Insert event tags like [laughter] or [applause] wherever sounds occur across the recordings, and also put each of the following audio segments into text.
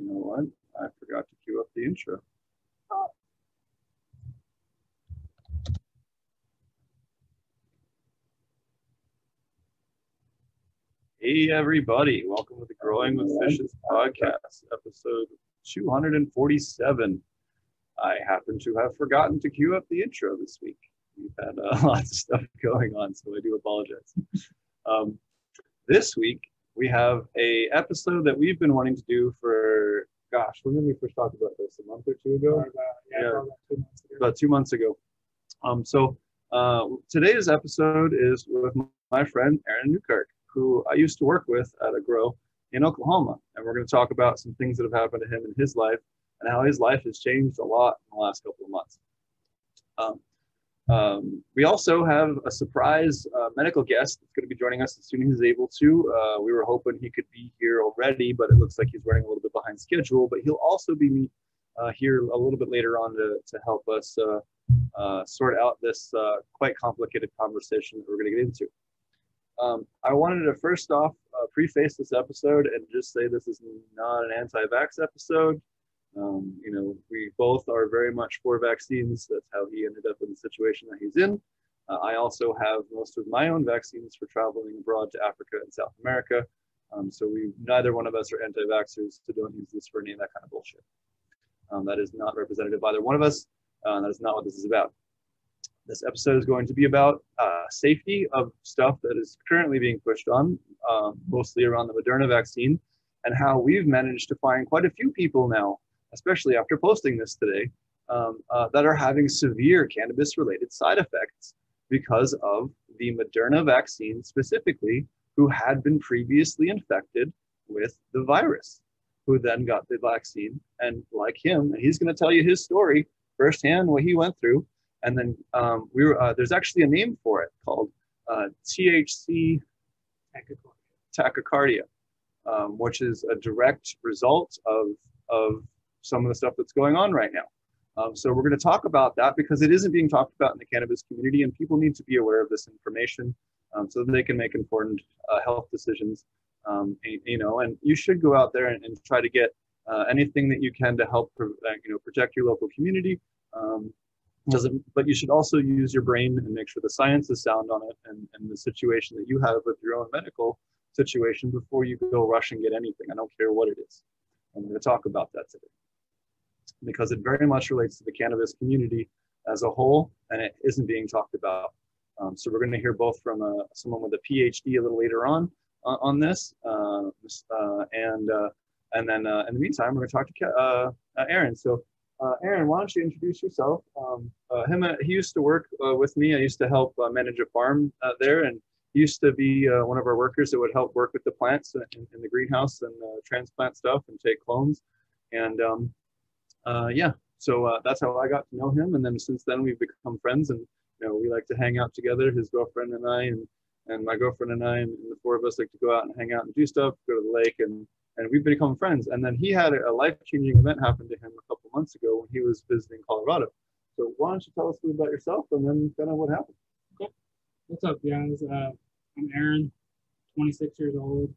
you know what? I forgot to cue up the intro. Hey, everybody. Welcome to the Growing with Fishes podcast, episode 247. I happen to have forgotten to cue up the intro this week. We've had uh, [laughs] lots of stuff going on, so I do apologize. Um, this week, we have a episode that we've been wanting to do for, gosh, when did we first talk about this? A month or two ago? yeah, Yeah. about two months ago. about two months ago. Um, so uh, today's episode is with my friend Aaron Newkirk, who I used to work with at a grow in Oklahoma, and we're going to talk about some things that have happened to him in his life and how his life has changed a lot in the last couple of months. Um, um, we also have a surprise uh, medical guest that's going to be joining us as soon as he's able to. Uh, we were hoping he could be here already, but it looks like he's running a little bit behind schedule. But he'll also be uh, here a little bit later on to, to help us uh, uh, sort out this uh, quite complicated conversation that we're going to get into. Um, I wanted to first off preface this episode and just say this is not an anti-vax episode. Um, you know, we both are very much for vaccines. That's how he ended up in the situation that he's in. Uh, I also have most of my own vaccines for traveling abroad to Africa and South America. Um, so we neither one of us are anti-vaxxers, so don't use this for any of that kind of bullshit. Um, that is not representative of either one of us. Uh, that is not what this is about. This episode is going to be about uh, safety of stuff that is currently being pushed on, um, mostly around the Moderna vaccine, and how we've managed to find quite a few people now, especially after posting this today, um, uh, that are having severe cannabis-related side effects because of the Moderna vaccine specifically, who had been previously infected with the virus, who then got the vaccine, and like him, he's going to tell you his story firsthand, what he went through, and then um, we were uh, there's actually a name for it called uh, THC tachycardia, um, which is a direct result of of some of the stuff that's going on right now. Um, so we're going to talk about that because it isn't being talked about in the cannabis community, and people need to be aware of this information um, so that they can make informed uh, health decisions. Um, and, you know, and you should go out there and, and try to get uh, anything that you can to help, uh, you know, protect your local community. Um, doesn't, but you should also use your brain and make sure the science is sound on it and, and the situation that you have with your own medical situation before you go rush and get anything. I don't care what it is. I'm going to talk about that today because it very much relates to the cannabis community as a whole and it isn't being talked about. Um, so we're going to hear both from uh, someone with a PhD a little later on uh, on this, uh, uh, and uh, and then in the meantime we're going to talk to Aaron. So Aaron, why don't you introduce yourself? Um, him, he used to work with me. I used to help manage a farm there, and used to be one of our workers that would help work with the plants in, in the greenhouse and transplant stuff and take clones. And um, uh, yeah, so uh, that's how I got to know him. And then since then we've become friends, and you know we like to hang out together. His girlfriend and I, and and my girlfriend and I, and the four of us like to go out and hang out and do stuff, go to the lake, and and we've become friends. And then he had a life changing event happen to him a couple months ago when he was visiting Colorado. So why don't you tell us a little about yourself and then kind of what happened? What's up, guys? Uh, I'm Aaron, 26 years old,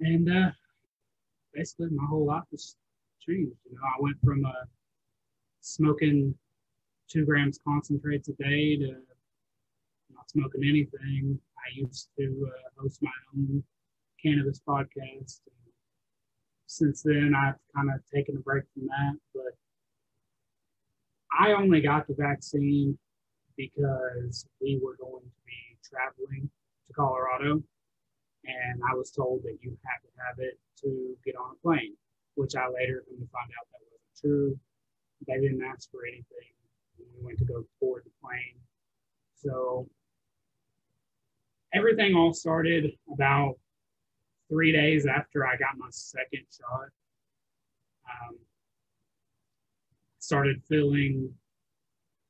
and uh, basically my whole life has changed. You know, I went from uh, smoking two grams concentrates a day to not smoking anything. I used to uh, host my own cannabis podcast. And Since then, I've kind of taken a break from that, but I only got the vaccine because we were going to be traveling to Colorado, and I was told that you had to have it to get on a plane, which I later come to find out that wasn't true. They didn't ask for anything when we went to go board the plane. So everything all started about three days after I got my second shot. Um, started feeling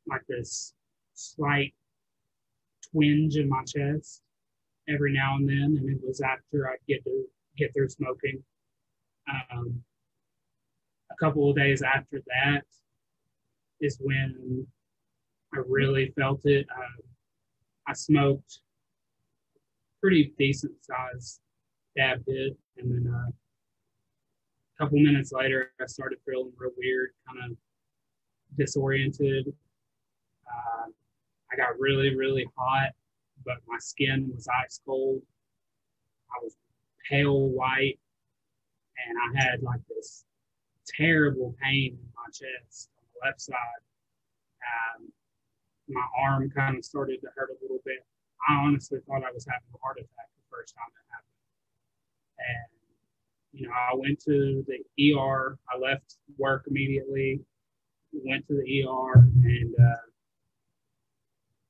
like this slight twinge in my chest every now and then, and it was after I'd get to get through smoking. Um, a couple of days after that is when I really felt it. Um, I smoked pretty decent size dab bit, and then uh, a couple minutes later, I started feeling real weird, kind of disoriented. Uh, I got really, really hot, but my skin was ice cold. I was pale white, and I had like this terrible pain in my chest on the left side. Um, my arm kind of started to hurt a little bit. I honestly thought I was having a heart attack the first time it happened. And, you know, I went to the ER. I left work immediately, went to the ER, and, uh,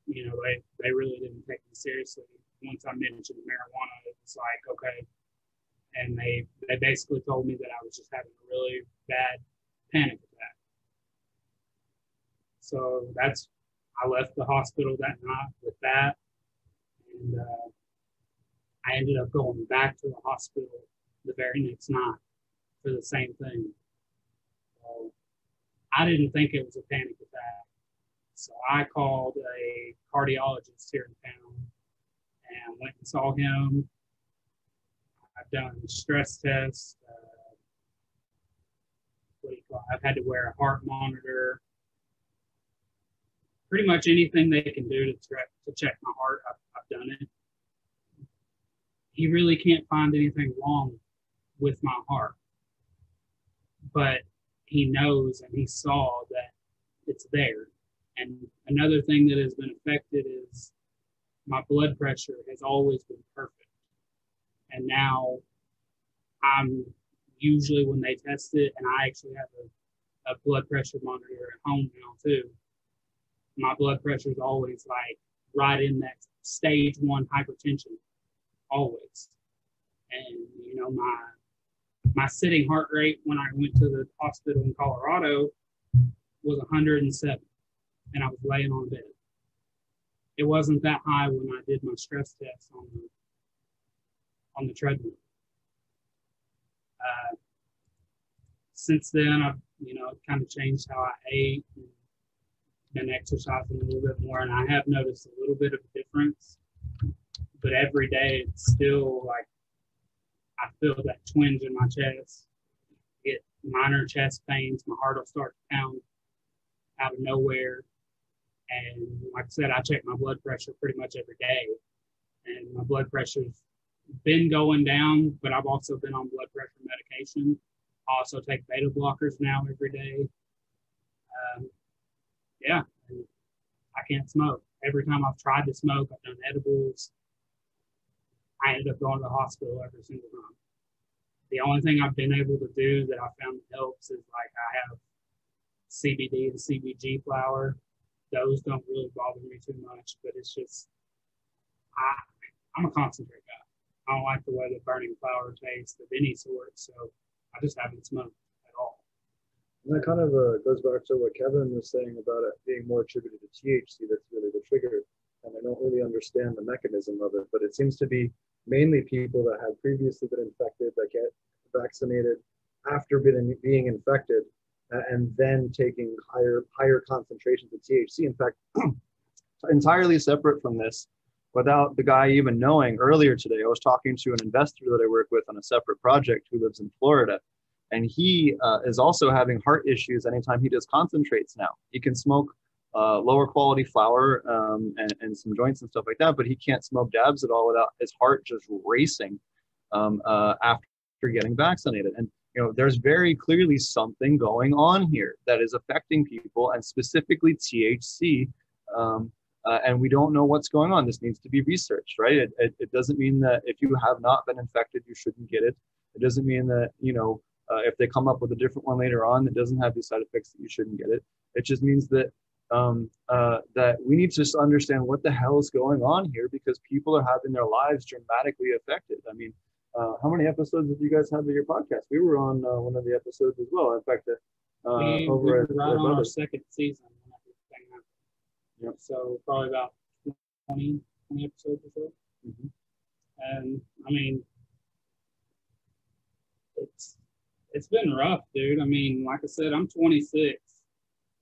you know, they, they really didn't take me seriously. Once I mentioned the marijuana, it was like, okay. And they, they basically told me that I was just having a really bad panic attack. So that's, I left the hospital that night with that. And uh, I ended up going back to the hospital the very next night for the same thing. So I didn't think it was a panic attack. So I called a cardiologist here in town and went and saw him. I've done stress tests. Uh, what do you call? I've had to wear a heart monitor. Pretty much anything they can do to, tra- to check my heart, I've, I've done it. He really can't find anything wrong with my heart. But he knows and he saw that it's there. And another thing that has been affected is my blood pressure has always been perfect. And now I'm usually when they test it, and I actually have a, a blood pressure monitor at home now too. My blood pressure is always like right in that stage one hypertension, always. And you know, my my sitting heart rate when I went to the hospital in Colorado was 107, and I was laying on bed. It wasn't that high when I did my stress test on the on the treadmill. Uh, since then, I've you know kind of changed how I ate and been exercising a little bit more, and I have noticed a little bit of a difference. But every day, it's still like I feel that twinge in my chest, get minor chest pains. My heart will start to pound out of nowhere. And like I said, I check my blood pressure pretty much every day. And my blood pressure's been going down, but I've also been on blood pressure medication. I also take beta blockers now every day. Um, yeah, I can't smoke. Every time I've tried to smoke, I've done edibles. I ended up going to the hospital every single time. The only thing I've been able to do that I found helps is like I have CBD and CBG flower. Those don't really bother me too much, but it's just I I'm a concentrate guy. I don't like the way that burning flower tastes of any sort, so I just haven't smoked at all. And that kind of uh, goes back to what Kevin was saying about it being more attributed to THC. That's really the trigger, and I don't really understand the mechanism of it, but it seems to be mainly people that had previously been infected that get vaccinated after being, being infected uh, and then taking higher higher concentrations of THC. In fact, [clears throat] entirely separate from this, without the guy even knowing, earlier today I was talking to an investor that I work with on a separate project who lives in Florida. And he uh, is also having heart issues anytime he does concentrates now. He can smoke uh, lower quality flower um, and, and some joints and stuff like that, but he can't smoke dabs at all without his heart just racing um, uh, after getting vaccinated. And you know, there's very clearly something going on here that is affecting people, and specifically THC. Um, uh, and we don't know what's going on. This needs to be researched, right? It, it, it, doesn't mean that if you have not been infected, you shouldn't get it. It doesn't mean that you know uh, if they come up with a different one later on that doesn't have these side effects that you shouldn't get it. It just means that um, uh, that we need to just understand what the hell is going on here because people are having their lives dramatically affected. I mean, uh, how many episodes did you guys have of your podcast? We were on uh, one of the episodes as well. In fact, uh, we, over we at, on our second season when everything happened. Yep. So probably about 20, 20 episodes or so. Mm-hmm. And I mean, it's it's been rough, dude. I mean, like I said, I'm 26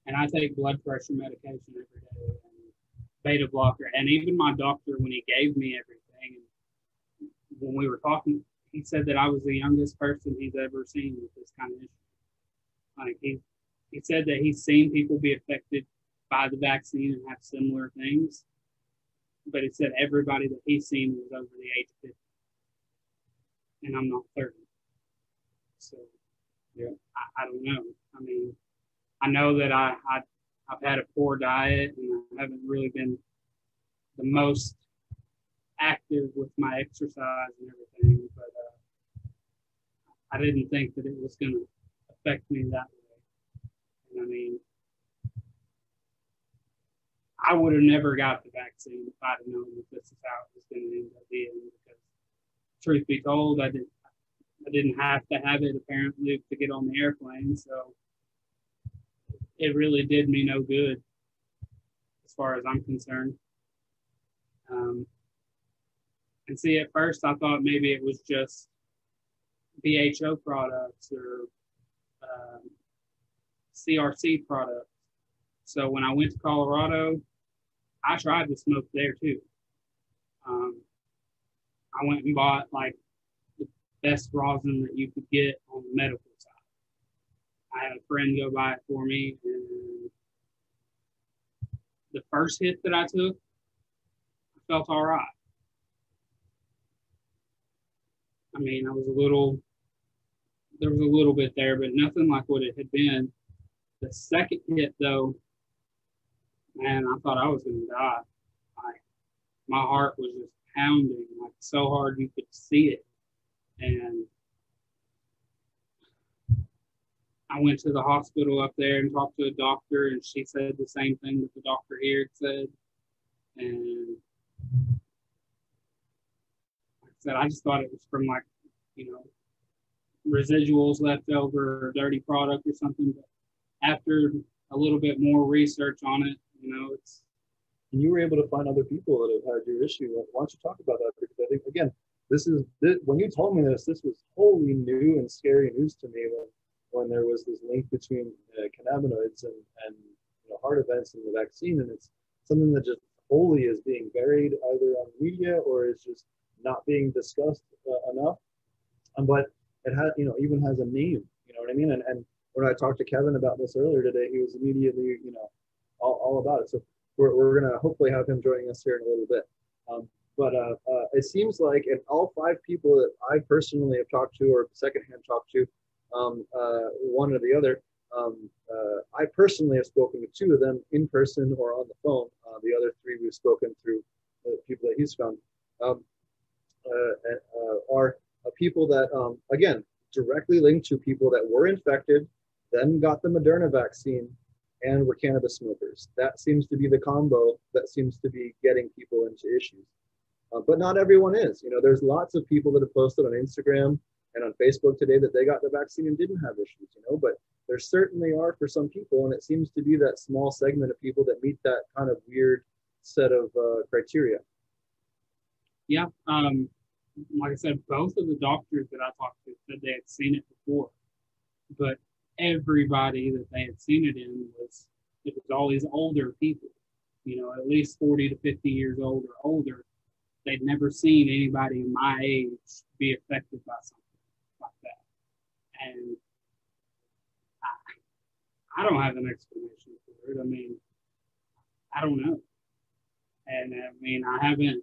and I take blood pressure medication every day and beta blocker. And even my doctor, when he gave me everything, when we were talking, he said that I was the youngest person he's ever seen with this kind of issue. Like he, he said that he's seen people be affected by the vaccine and have similar things, but he said everybody that he's seen was over the age of 50, and I'm not 30. So, yeah, I, I don't know. I mean, I know that I, I I've had a poor diet and I haven't really been the most active with my exercise and everything, but uh, I didn't think that it was going to affect me that way. And I mean, I would have never got the vaccine if I'd have known that this is how it was going to end up being. Because, truth be told, I didn't. I didn't have to have it apparently to get on the airplane, so it really did me no good as far as I'm concerned. Um, and see, at first I thought maybe it was just BHO products or um, CRC products. So when I went to Colorado, I tried to smoke there too. Um, I went and bought like the best rosin that you could get on the medical side. I had a friend go buy it for me, and the first hit that I took, I felt all right. I mean, I was a little, there was a little bit there, but nothing like what it had been. The second hit, though, man, I thought I was going to die. Like, my heart was just pounding, like so hard you could see it. And I went to the hospital up there and talked to a doctor, and she said the same thing that the doctor here said. And like I said, I just thought it was from like, you know, residuals left over or dirty product or something. But after a little bit more research on it, you know, it's. And you were able to find other people that have had your issue. Why don't you talk about that? Because I think again, this is this, when you told me this, this was wholly new and scary news to me. When when there was this link between uh, cannabinoids and, and you know, heart events and the vaccine. And it's something that just wholly is being buried either on media or is just not being discussed uh, enough. Um, but it has, you know, even has a name, you know what I mean? And, and when I talked to Kevin about this earlier today, he was immediately, you know, all, all about it. So we're, we're going to hopefully have him joining us here in a little bit. Um, but uh, uh, it seems like in all five people that I personally have talked to or secondhand talked to, um, uh, one or the other. Um, uh, I personally have spoken to two of them in person or on the phone. Uh, the other three we've spoken through the people that he's found um, uh, uh, are people that, um, again, directly linked to people that were infected, then got the Moderna vaccine, and we're cannabis smokers. That seems to be the combo that seems to be getting people into issues. Uh, but not everyone is. You know, there's lots of people that have posted on Instagram and on Facebook today that they got the vaccine and didn't have issues, you know, but there certainly are for some people, and it seems to be that small segment of people that meet that kind of weird set of uh, criteria. Yeah, um, like I said, both of the doctors that I talked to said they had seen it before, but everybody that they had seen it in was it was all these older people, you know, at least 40 to 50 years old or older. They'd never seen anybody my age be affected by something like that. And I, I don't have an explanation for it. I mean, I don't know. And I mean, I haven't,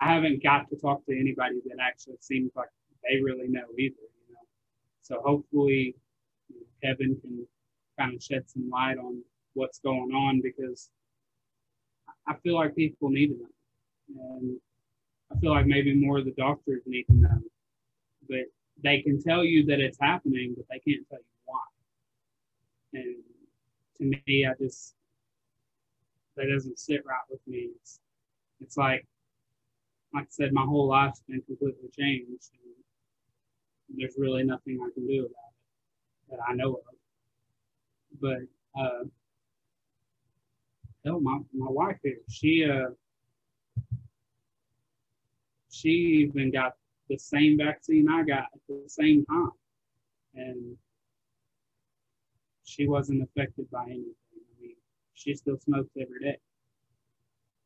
I haven't got to talk to anybody that actually seems like they really know either. So hopefully Kevin can kind of shed some light on what's going on because I feel like people need to know, and I feel like maybe more of the doctors need to know but they can tell you that it's happening, but they can't tell you why. And to me, I just that doesn't sit right with me. It's it's like like I said, my whole life's been completely changed. And there's really nothing I can do about it that I know of. But uh, my my wife here, she uh, she even got the same vaccine I got at the same time. And she wasn't affected by anything. I mean, she still smokes every day.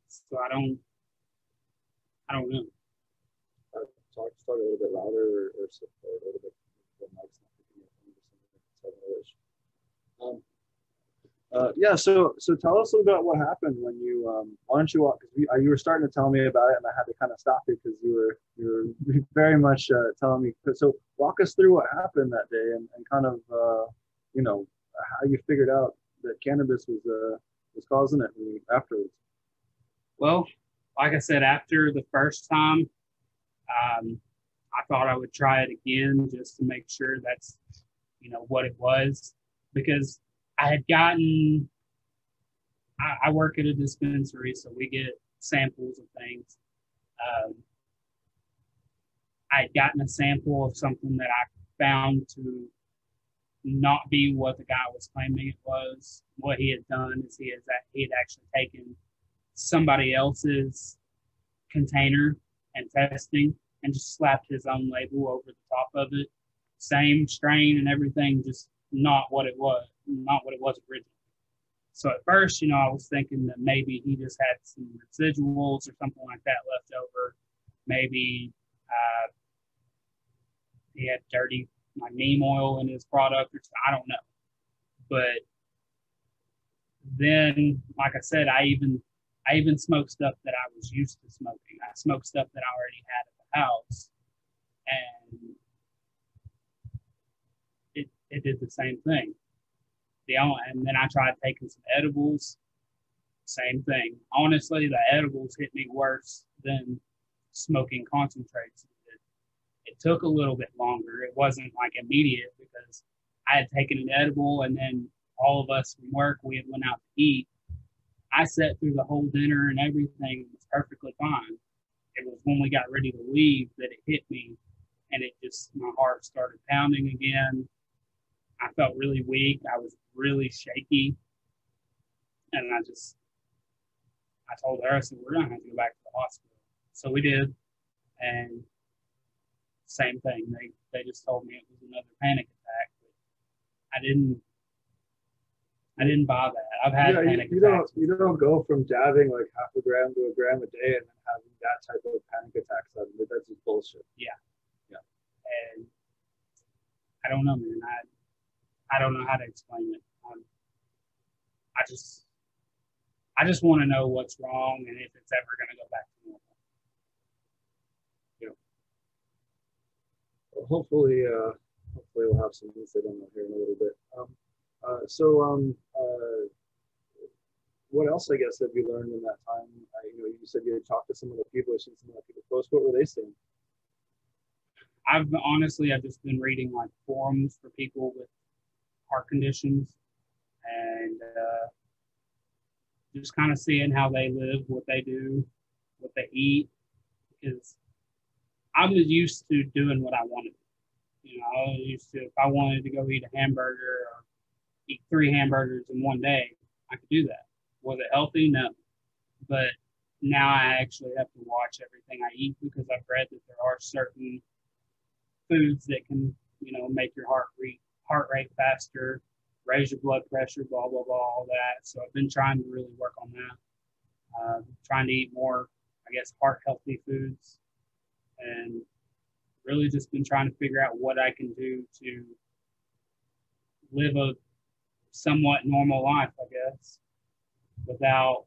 So I don't, I don't know. Talk, a little bit louder or, or, or a little bit. Um, uh, yeah, so so tell us a little about what happened when you um, why don't you walk because uh, you were starting to tell me about it and I had to kind of stop you because you were you were [laughs] very much uh, telling me so walk us through what happened that day and, and kind of uh, you know how you figured out that cannabis was uh, was causing it afterwards. Well, like I said, after the first time, um, I thought I would try it again just to make sure that's you know what it was because I had gotten, I, I, work at a dispensary, so we get samples of things. Um, I had gotten a sample of something that I found to not be what the guy was claiming it was. What he had done is he, has, he had actually taken somebody else's container and testing and just slapped his own label over the top of it. Same strain and everything, just not what it was not what it was originally. So at first, you know, I was thinking that maybe he just had some residuals or something like that left over. Maybe uh, he had dirty like neem oil in his product or. I don't know. But then, like I said, I even I even smoked stuff that I was used to smoking. I smoked stuff that I already had at the house, and it it did the same thing. The only, and then I tried taking some edibles. Same thing. Honestly, the edibles hit me worse than smoking concentrates. It, it took a little bit longer. It wasn't like immediate because I had taken an edible and then all of us from work we had went out to eat. I sat through the whole dinner and everything was perfectly fine. It was when we got ready to leave that it hit me and it just my heart started pounding again. I felt really weak. I was really shaky. And I just, I told her, I said, we're going to have to go back to the hospital. So we did. And same thing. They, they just told me it was another panic attack. But I didn't, I didn't bother. I've had yeah, panic you, you attacks. Don't, you don't go from dabbing like half a gram to a gram a day and then having that type of panic attack suddenly. That's just bullshit. Yeah. Yeah. And I don't know, man. I, I don't know how to explain it. Um, I just, I just want to know what's wrong and if it's ever going to go back to normal. Yeah. Well, hopefully, uh, hopefully we'll have some insight on that here in a little bit. Um, uh, so, um, uh, what else, I guess, have you learned in that time? Uh, you know, you said you had talked to some of the people, seen some of the people post. What were they saying? I've honestly, I've just been reading like forums for people with heart conditions and uh, just kind of seeing how they live, what they do, what they eat. Because I was used to doing what I wanted. You know, I was used to if I wanted to go eat a hamburger or eat three hamburgers in one day, I could do that. Was it healthy? No. But now I actually have to watch everything I eat because I've read that there are certain foods that can, you know, make your heart rate heart rate faster, raise your blood pressure, blah, blah, blah, all that. So I've been trying to really work on that. Uh, trying to eat more, I guess, heart healthy foods and really just been trying to figure out what I can do to live a somewhat normal life, I guess, without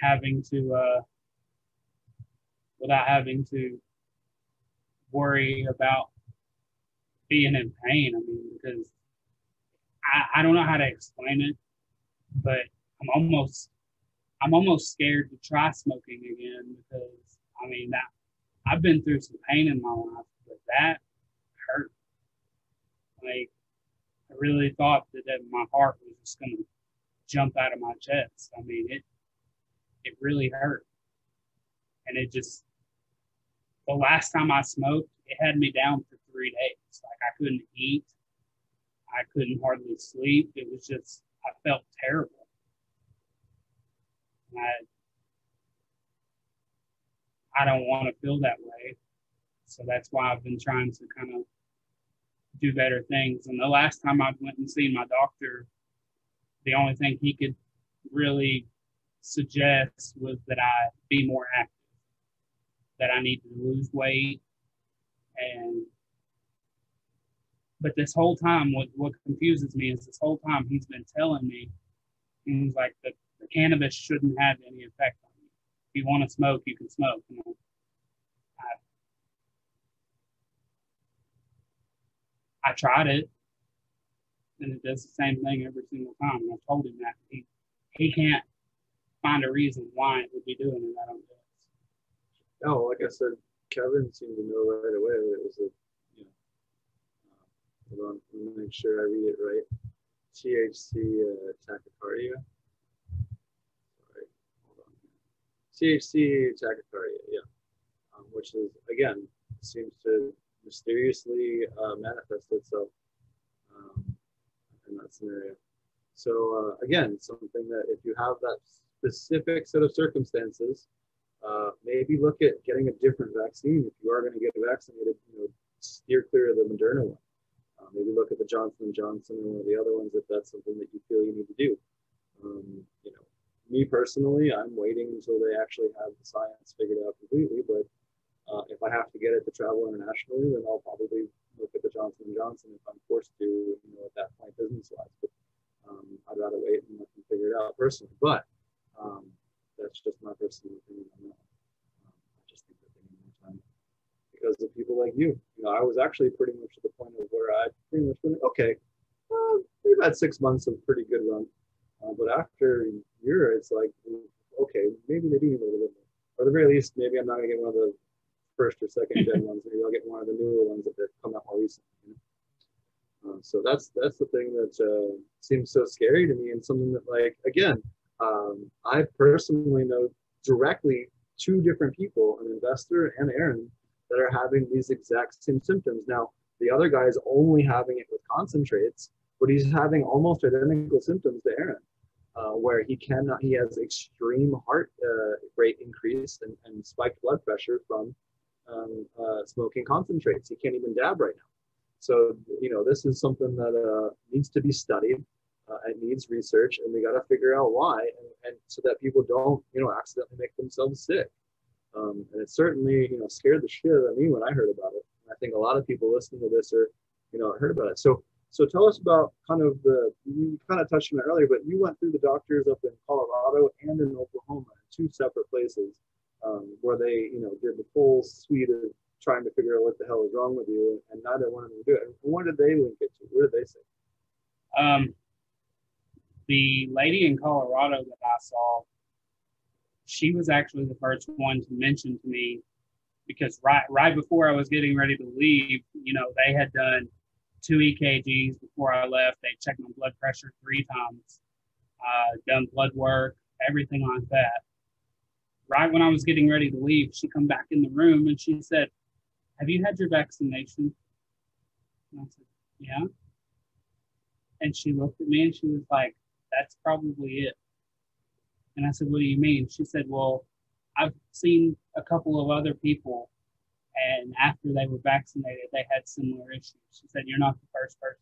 having to, uh, without having to worry about being in pain. I mean, because I, I don't know how to explain it, but I'm almost I'm almost scared to try smoking again because I mean that I've been through some pain in my life, but that hurt. Like I really thought that, that my heart was just gonna jump out of my chest. I mean it it really hurt. And it just the last time I smoked, it had me down for three days. Like I couldn't eat. I couldn't hardly sleep. It was just, I felt terrible. And I, I don't want to feel that way. So that's why I've been trying to kind of do better things. And the last time I went and seen my doctor, the only thing he could really suggest was that I be more active. that I need to lose weight and but this whole time what what confuses me is this whole time he's been telling me he's like the, the cannabis shouldn't have any effect on you. If you want to smoke, you can smoke. I, tried it and it does the same thing every single time. And I told him that he he can't find a reason why it would be doing it. I don't do it. No, like I said, Kevin seemed to know right away that it was a, you know, uh, hold on, let me make sure I read it right. THC uh, tachycardia. Sorry, hold on. THC tachycardia, yeah, um, which is again seems to mysteriously uh, manifest itself um, in that scenario. So uh, again, something that if you have that specific set of circumstances, uh, maybe look at getting a different vaccine. If you are going to get vaccinated, you know, steer clear of the Moderna one. Uh, maybe look at the Johnson Johnson and one of the other ones if that's something that you feel you need to do. Um, you know, me personally, I'm waiting until they actually have the science figured out completely. But uh, if I have to get it to travel internationally, then I'll probably look at the Johnson and Johnson if I'm forced to. You know, at that point, business-wise. But um, I'd rather wait and let them figure it out personally. But um, that's just my personal opinion on that. Um, I just think that they need more time because of people like you. You know, I was actually pretty much at the point of where I pretty much been okay. Well, we've had six months of pretty good run, uh, but after a year, it's like okay, maybe they do need a little bit more. Or at the very least, maybe I'm not gonna get one of the first or second gen ones. Maybe I'll get one of the newer ones that have come out more recently. Uh, so that's that's the thing that uh, seems so scary to me, and something that like again, um, I personally know directly two different people, an investor and Aaron, that are having these exact same symptoms. Now, the other guy is only having it with concentrates, but he's having almost identical symptoms to Aaron, uh, where he cannot, he has extreme heart uh, rate increase and, and, spiked blood pressure from um, uh, smoking concentrates. He can't even dab right now. So, you know, this is something that uh, needs to be studied uh, it needs research, and we got to figure out why, and, and, so that people don't, you know, accidentally make themselves sick. Um, and it certainly, you know, scared the shit out of me when I heard about it. And I think a lot of people listening to this are, you know, heard about it. So, so tell us about kind of the you kind of touched on it earlier, but you went through the doctors up in Colorado and in Oklahoma, two separate places, um, where they, you know, did the full suite of trying to figure out what the hell is wrong with you, and neither one of them do it. What did they link it to? What did they say? Um, the lady in Colorado that I saw, she was actually the first one to mention to me because right right before I was getting ready to leave, you know, they had done two EKGs before I left. They checked my blood pressure three times, uh, done blood work, everything like that. Right when I was getting ready to leave, she come back in the room and she said, "Have you had your vaccination?" And I said, "Yeah." And she looked at me and she was like, that's probably it. And I said, What do you mean? She said, Well, I've seen a couple of other people, and after they were vaccinated, they had similar issues. She said, You're not the first person,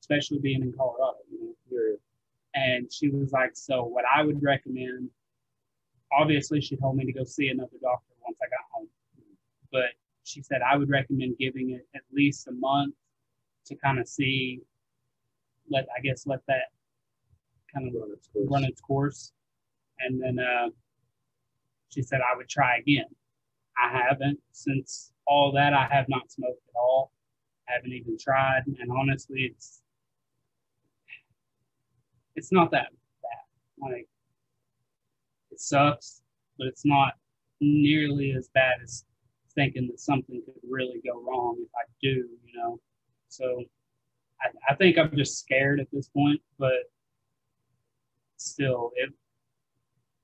especially being in Colorado. You know? And she was like, So, what I would recommend, obviously, she told me to go see another doctor once I got home. But she said, I would recommend giving it at least a month to kind of see, let, I guess, let that kind of run its course. Run its course. And then uh, she said I would try again. I haven't since all that. I have not smoked at all. I haven't even tried, and honestly, it's it's not that bad. Like sucks, but it's not nearly as bad as thinking that something could really go wrong if I do. You know, so I, I think I'm just scared at this point, but still, it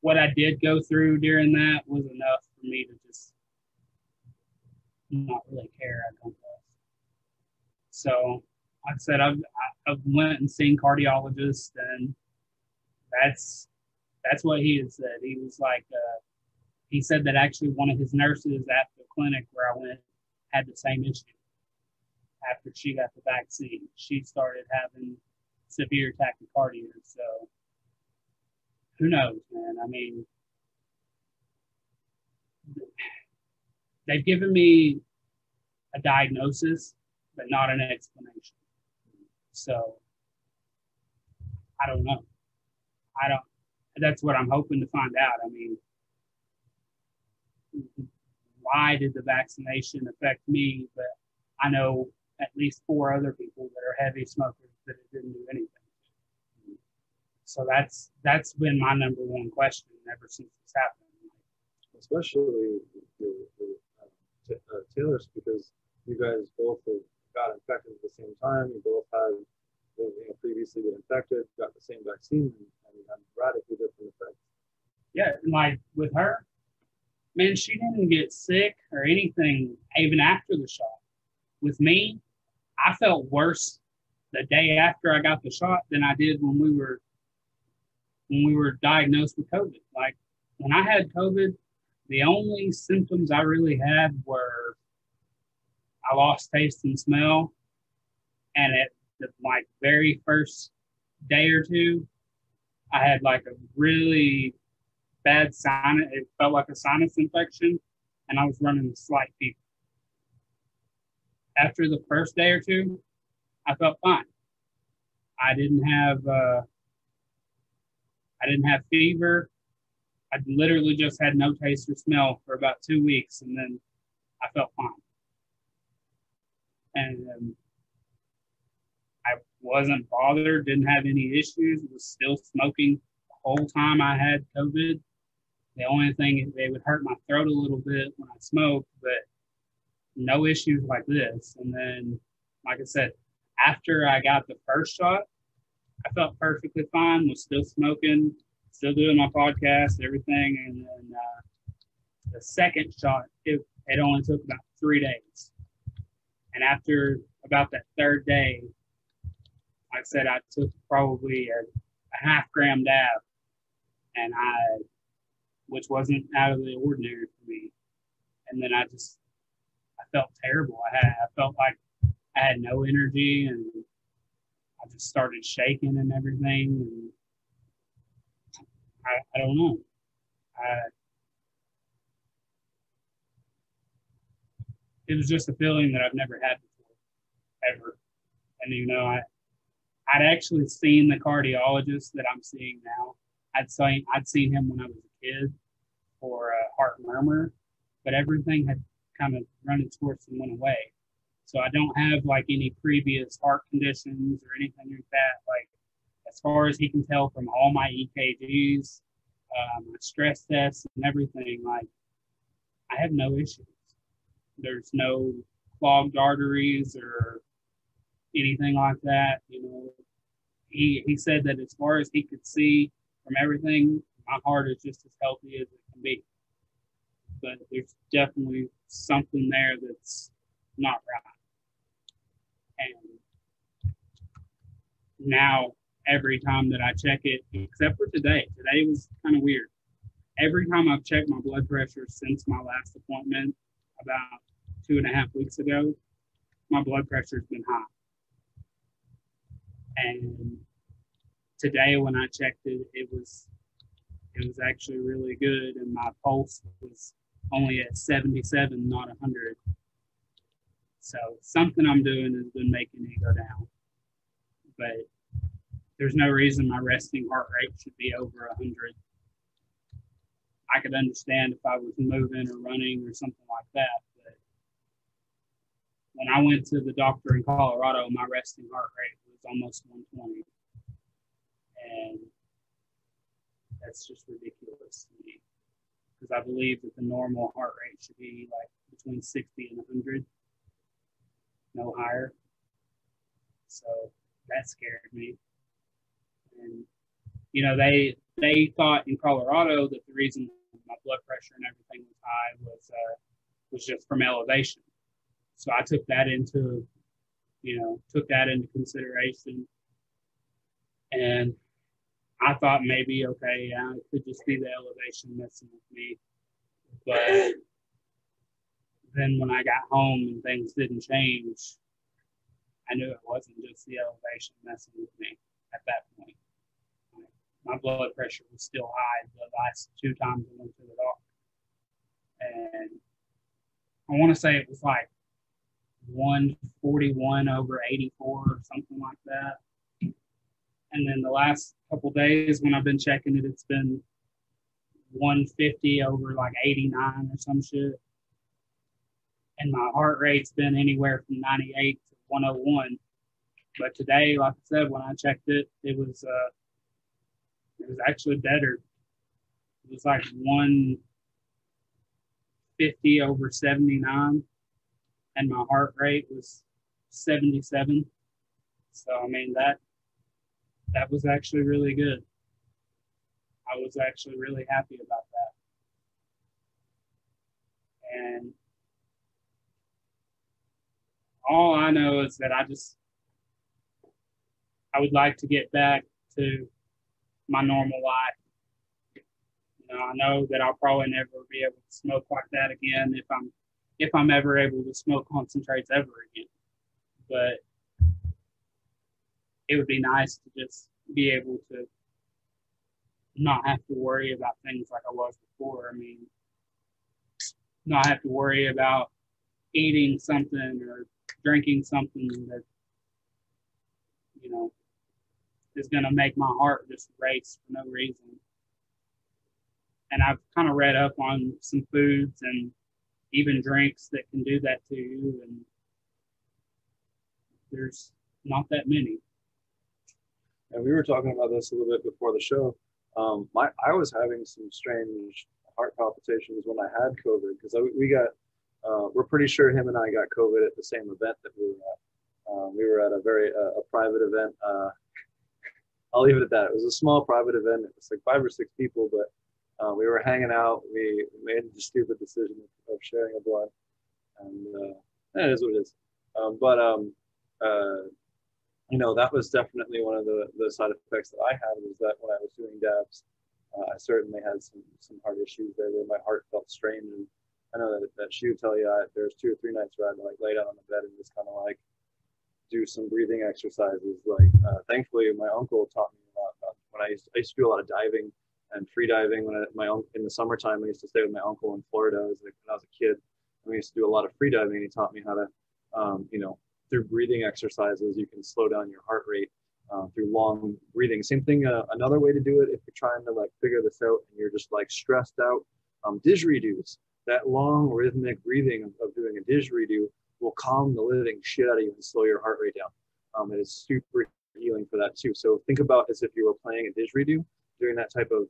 what I did go through during that was enough for me to just not really care. I don't know. So, like I said, I've I've went and seen cardiologists, and that's that's what he had said. He was like, uh, he said that actually one of his nurses at the clinic where I went had the same issue. After she got the vaccine, she started having severe tachycardia. So who knows, man? I mean, they've given me a diagnosis, but not an explanation. So I don't know. I don't. That's what I'm hoping to find out. I mean, why did the vaccination affect me? But I know at least four other people that are heavy smokers that it didn't do anything. So that's that's been my number one question ever since this happened. Especially the, uh, t- uh, Taylor's because you guys both have got infected at the same time. You both had you know, previously been infected, got the same vaccine, and, and radically different effects. Yeah, like with her, man, she didn't get sick or anything even after the shot. With me, I felt worse the day after I got the shot than I did when we were when we were diagnosed with COVID. Like when I had COVID, the only symptoms I really had were I lost taste and smell, and at the like very first day or two, I had like a really bad sinus. It felt like a sinus infection, and I was running a slight fever. After the first day or two, I felt fine. I didn't have uh, I didn't have fever. I literally just had no taste or smell for about two weeks, and then I felt fine. And um, wasn't bothered, didn't have any issues, was still smoking the whole time I had COVID. The only thing they would hurt my throat a little bit when I smoked, but no issues like this. And then, like I said, after I got the first shot, I felt perfectly fine. Was still smoking, still doing my podcast, everything. And then uh, the second shot, it, it only took about three days. And after about that third day, I said, I took probably a, a half gram dab, and I, which wasn't out of the ordinary for me. And then I just, I felt terrible. I had, I felt like I had no energy, and I just started shaking and everything. And I, I don't know. I, it was just a feeling that I've never had before, ever. And you know, I I'd actually seen the cardiologist that I'm seeing now. I'd seen I'd seen him when I was a kid for a heart murmur, but everything had kind of run its course and went away. So I don't have like any previous heart conditions or anything like that. Like as far as he can tell from all my EKGs, uh, my stress tests and everything, like I have no issues. There's no clogged arteries or anything like that. You know, he he said that as far as he could see from everything, my heart is just as healthy as it can be. But there's definitely something there that's not right. And now every time that I check it, except for today, today was kind of weird. Every time I've checked my blood pressure since my last appointment about two and a half weeks ago, my blood pressure's been high. And today when I checked it, it was it was actually really good and my pulse was only at 77, not 100. So something I'm doing has been making it go down. But there's no reason my resting heart rate should be over 100. I could understand if I was moving or running or something like that, but when I went to the doctor in Colorado, my resting heart rate was almost 120. And that's just ridiculous to me because I believe that the normal heart rate should be like between 60 and 100, no higher. So that scared me. And you know, they they thought in Colorado that the reason my blood pressure and everything was high was uh, was just from elevation. So I took that into, you know, took that into consideration. And I thought maybe, okay, yeah, it could just be the elevation messing with me. But then when I got home and things didn't change, I knew it wasn't just the elevation messing with me at that point. My blood pressure was still high the last two times I went to the doctor. And I want to say it was like 141 over 84 or something like that. And then the last couple days when I've been checking it, it's been 150 over like 89 or some shit. And my heart rate's been anywhere from 98 to 101. But today, like I said, when I checked it, it was uh, it was actually better. It was like 150 over 79, and my heart rate was 77. So I mean that that was actually really good. I was actually really happy about that. And all I know is that I just I would like to get back to my normal life. You know, I know that I'll probably never be able to smoke like that again if I'm if I'm ever able to smoke concentrates ever again. But it would be nice to just be able to not have to worry about things like I was before. I mean, not have to worry about eating something or drinking something that you know is going to make my heart just race for no reason. And I've kind of read up on some foods and even drinks that can do that to you, and there's not that many. And we were talking about this a little bit before the show. Um, my I was having some strange heart palpitations when I had COVID because we got uh, we're pretty sure him and I got COVID at the same event that we were at. Um, we were at a very uh, a private event. Uh, [laughs] I'll leave it at that. It was a small private event. It was like five or six people, but uh, we were hanging out. We made the stupid decision of, sharing a blunt, and uh, it is what it is. Um, but um, uh, you know, that was definitely one of the, the side effects that I had was that when I was doing dabs, uh, I certainly had some some heart issues there where my heart felt strained. And I know that, that she would tell you I, there's two or three nights where I'd like lay down on the bed and just kind of like do some breathing exercises. Like uh, thankfully, my uncle taught me a lot about when I used I used to do a lot of diving and free diving when I, my in the summertime I used to stay with my uncle in Florida. When I was a kid. We used to do a lot of free diving. He taught me how to, um, you know, through breathing exercises, you can slow down your heart rate uh, through long breathing. Same thing, uh, another way to do it if you're trying to like figure this out and you're just like stressed out, um, didgeridoos, that long rhythmic breathing of, of, doing a didgeridoo will calm the living shit out of you and slow your heart rate down. Um, it is super healing for that too. So think about as if you were playing a didgeridoo, doing that type of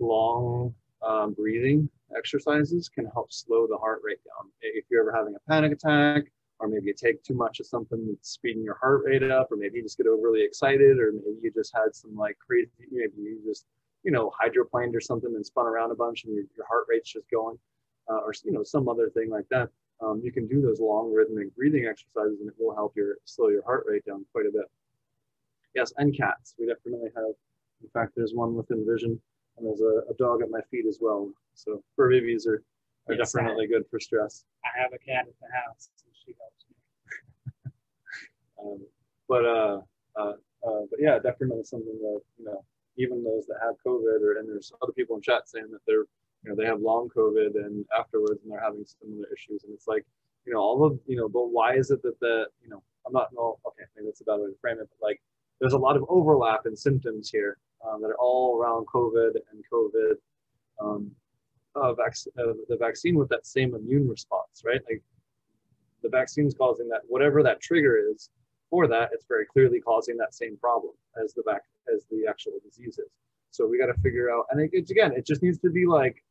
long um, breathing exercises can help slow the heart rate down. If you're ever having a panic attack, or maybe you take too much of something that's speeding your heart rate up, or maybe you just get overly excited, or maybe you just had some like crazy, maybe you just, you know, hydroplaned or something and spun around a bunch and your, your heart rate's just going, uh, or, you know, some other thing like that. Um, you can do those long rhythmic breathing exercises and it will help your slow your heart rate down quite a bit. Yes, and cats. We definitely have, in fact, there's one within vision and there's a, a dog at my feet as well. So fur babies are, are yes, definitely good for stress. I have a cat at the house so she helps me. [laughs] um, but uh, uh, uh, but yeah, definitely something that you know, even those that have COVID, or and there's other people in chat saying that they're you know they have long COVID and afterwards and they're having similar issues, and it's like you know all of you know, but why is it that the you know I'm not no okay maybe that's a better way to frame it, but like there's a lot of overlap in symptoms here um, that are all around COVID and COVID. Um, uh, uh, the vaccine with that same immune response, right? Like the vaccine's causing that whatever that trigger is for that it's very clearly causing that same problem as the back as the actual disease is so we got to figure out and it, it's again it just needs to be like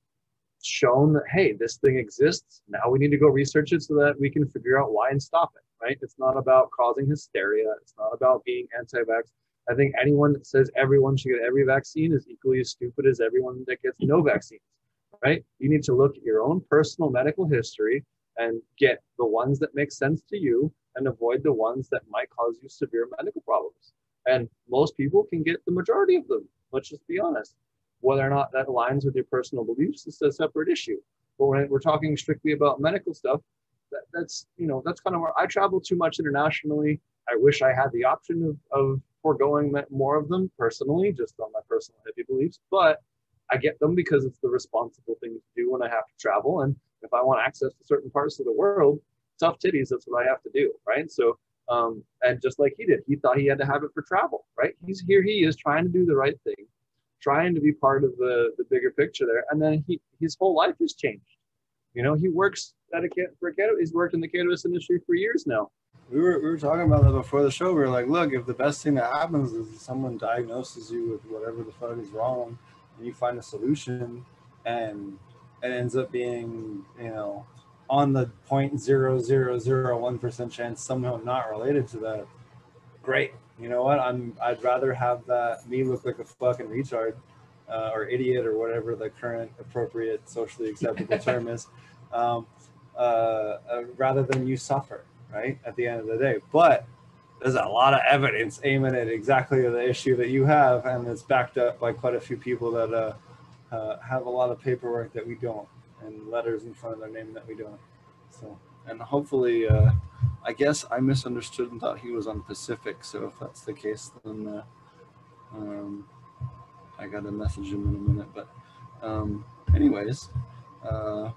shown that hey this thing exists now we need to go research it so that we can figure out why and stop it right it's not about causing hysteria it's not about being anti-vax i think anyone that says everyone should get every vaccine is equally as stupid as everyone that gets no vaccines right you need to look at your own personal medical history and get the ones that make sense to you and avoid the ones that might cause you severe medical problems. And most people can get the majority of them. Let's just be honest. Whether or not that aligns with your personal beliefs is a separate issue. But when we're talking strictly about medical stuff, that, that's you know that's kind of where I travel too much internationally. I wish I had the option of, of foregoing more of them personally, just on my personal heavy beliefs. But I get them because it's the responsible thing to do when I have to travel. And if I want access to certain parts of the world, tough titties, that's what I have to do, right? So, um, and just like he did, he thought he had to have it for travel, right? He's here, he is trying to do the right thing, trying to be part of the the bigger picture there, and then he his whole life has changed. You know, he works at a for a cannabis, he's worked in the cannabis industry for years now. We were, we were talking about that before the show. We were like, look, if the best thing that happens is someone diagnoses you with whatever the fuck is wrong, and you find a solution, and it ends up being, you know, on the 0.0001% chance somehow not related to that, great. You know what? I'm I'd rather have that me look like a fucking retard uh, or idiot or whatever the current appropriate socially acceptable [laughs] term is, um, uh, uh, rather than you suffer, right? At the end of the day. But there's a lot of evidence aiming at exactly the issue that you have, and it's backed up by quite a few people that uh, uh, have a lot of paperwork that we don't and letters in front of their name that we don't. So, and hopefully, uh, I guess I misunderstood and thought he was on Pacific. So if that's the case, then uh, um, I got to message him in a minute. But um, anyways, uh,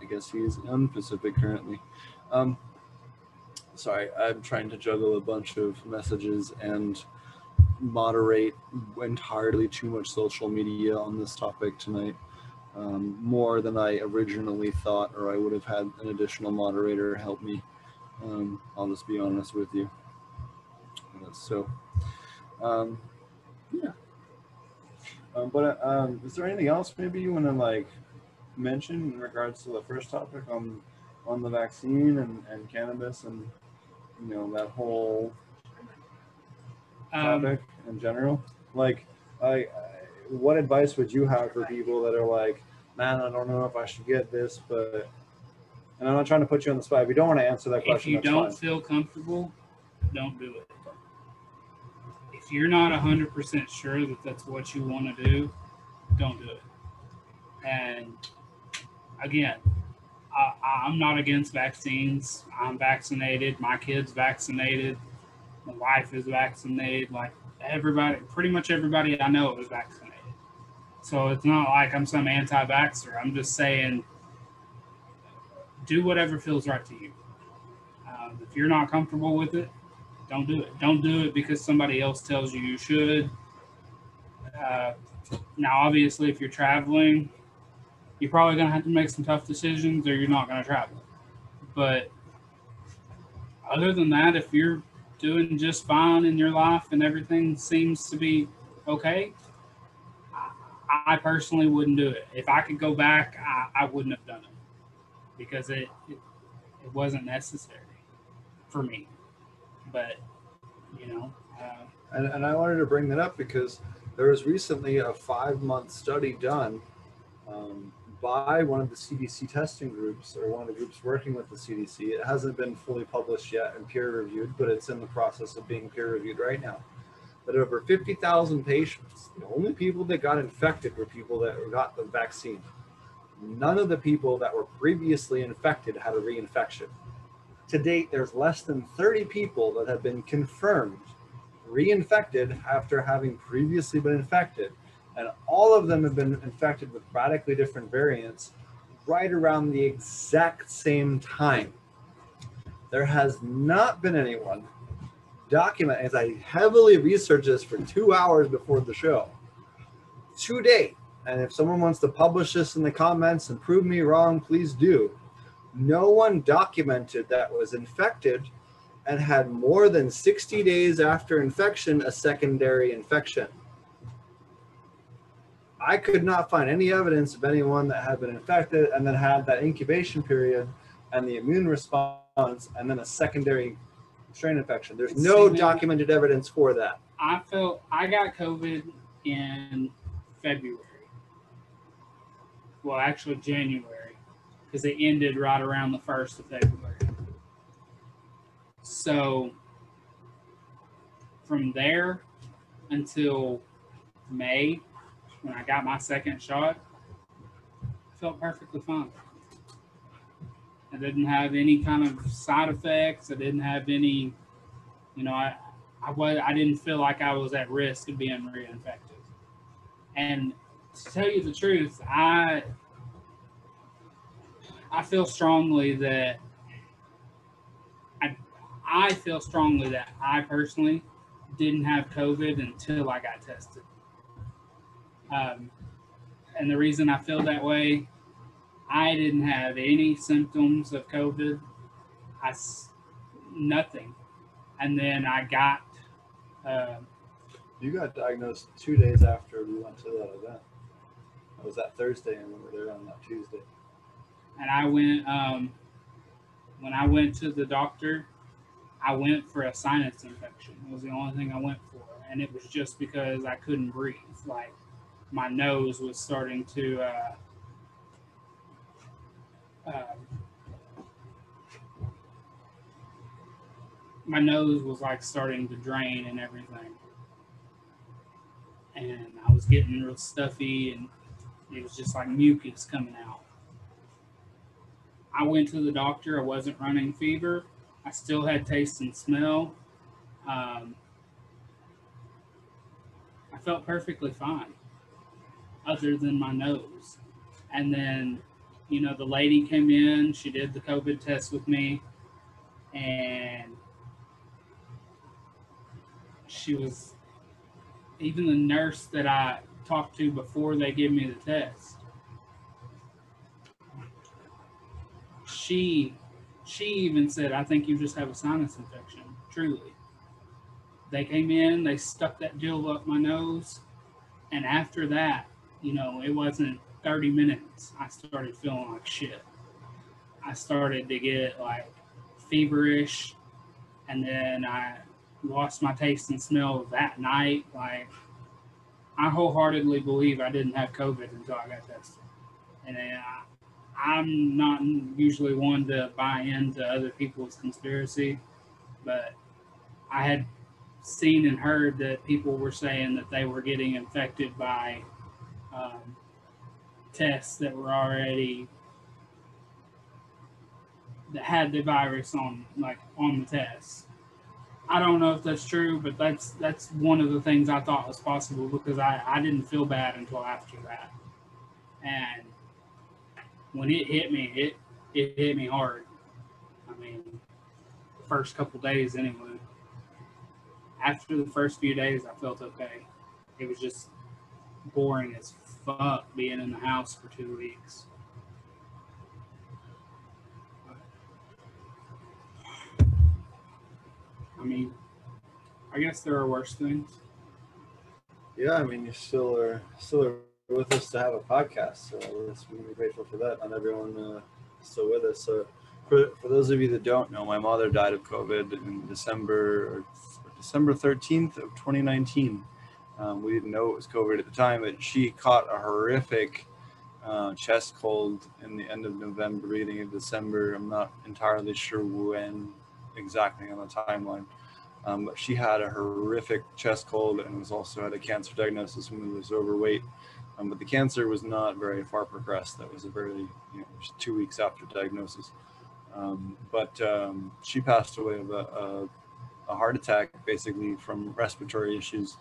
I guess he's on Pacific currently. Um, sorry, I'm trying to juggle a bunch of messages and moderate entirely too much social media on this topic tonight um, more than I originally thought, or I would have had an additional moderator help me. Um, I'll just be honest with you. Uh, so, um, yeah. Um, but uh, um, is there anything else maybe you want to like mention in regards to the first topic on on the vaccine and, and cannabis and you know that whole Um, topic in general? Like, I, I, what advice would you have for people that are like, man, I don't know if I should get this, but, and I'm not trying to put you on the spot. If you don't want to answer that question, if you don't fine. feel comfortable, don't do it. If you're not 100% sure that that's what you want to do, don't do it. And again, I, I'm not against vaccines. I'm vaccinated. My kid's vaccinated. My wife is vaccinated. Like everybody, pretty much everybody I know is vaccinated. So it's not like I'm some anti vaxxer. I'm just saying do whatever feels right to you. Um, if you're not comfortable with it, don't do it. Don't do it because somebody else tells you you should. Uh, now, obviously, if you're traveling, you're probably going to have to make some tough decisions or you're not going to travel. But other than that, if you're doing just fine in your life and everything seems to be okay, I, I personally wouldn't do it. If I could go back, I, I wouldn't have done it because it, it it wasn't necessary for me. But you know, uh, And, and I wanted to bring that up because there was recently a five month study done um, by one of the CDC testing groups or one of the groups working with the CDC. It hasn't been fully published yet and peer reviewed, but it's in the process of being peer reviewed right now. That over 50,000 patients, the only people that got infected were people that got the vaccine. None of the people that were previously infected had a reinfection. To date, there's less than 30 people that have been confirmed reinfected after having previously been infected. And all of them have been infected with radically different variants right around the exact same time. There has not been anyone document, as I heavily researched this for two hours before the show, to date. And if someone wants to publish this in the comments and prove me wrong, please do. No one documented that was infected and had more than 60 days after infection a secondary infection. I could not find any evidence of anyone that had been infected and then had that incubation period and the immune response and then a secondary strain infection. There's no documented evidence for that. I felt I got COVID in February. Well, actually January, because it ended right around the first of February. So from there until May, when I got my second shot, felt perfectly fine. I didn't have any kind of side effects. I didn't have any, you know, I, I was I didn't feel like I was at risk of being reinfected. And to tell you the truth, I I feel strongly that I, I feel strongly that I personally didn't have COVID until I got tested. Um, and the reason I feel that way, I didn't have any symptoms of COVID. I nothing, and then I got. Uh, You got diagnosed two days after we went to that event. It was that Thursday, and we were there on that Tuesday. and I went um, when I went to the doctor, I went for a sinus infection. It was the only thing I went for, and it was just because I couldn't breathe. Like my nose was starting to. Uh, um, my nose was like starting to drain and everything, and I was getting real stuffy, and it was just like mucus coming out. I went to the doctor. I wasn't running fever. I still had taste and smell. Um, I felt perfectly fine, other than my nose. And then, you know, the lady came in. She did the COVID test with me, and she was even the nurse that I talked to before they gave me the test. she she even said, I think you just have a sinus infection. Truly. They came in, they stuck that gel up my nose, and after that, you know, it wasn't 30 minutes. I started feeling like shit. I started to get like feverish, and then I lost my taste and smell that night. Like, I wholeheartedly believe I didn't have COVID until I got tested. And I, I'm not usually one to buy into other people's conspiracy, but I had seen and heard that people were saying that they were getting infected by um, tests that were already that had the virus on like on the test. I don't know if that's true, but that's that's one of the things I thought was possible because I, I didn't feel bad until after that. And when it hit me, it it hit me hard. I mean, the first couple days anyway. After the first few days, I felt okay. It was just boring as fuck being in the house for two weeks. I mean, I guess there are worse things. Yeah, I mean, you still are still are with us to have a podcast, so we're grateful for that. and everyone uh, still with us. So, for, for those of you that don't know, my mother died of COVID in December December 13th of 2019. Um, we didn't know it was COVID at the time, but she caught a horrific uh, chest cold in the end of November, beginning of December. I'm not entirely sure when exactly on the timeline. Um, but she had a horrific chest cold and was also had a cancer diagnosis and was overweight. Um, but the cancer was not very far progressed. That was a very, you know, two weeks after diagnosis. Um, but um, she passed away of a, a, a, heart attack, basically from respiratory issues,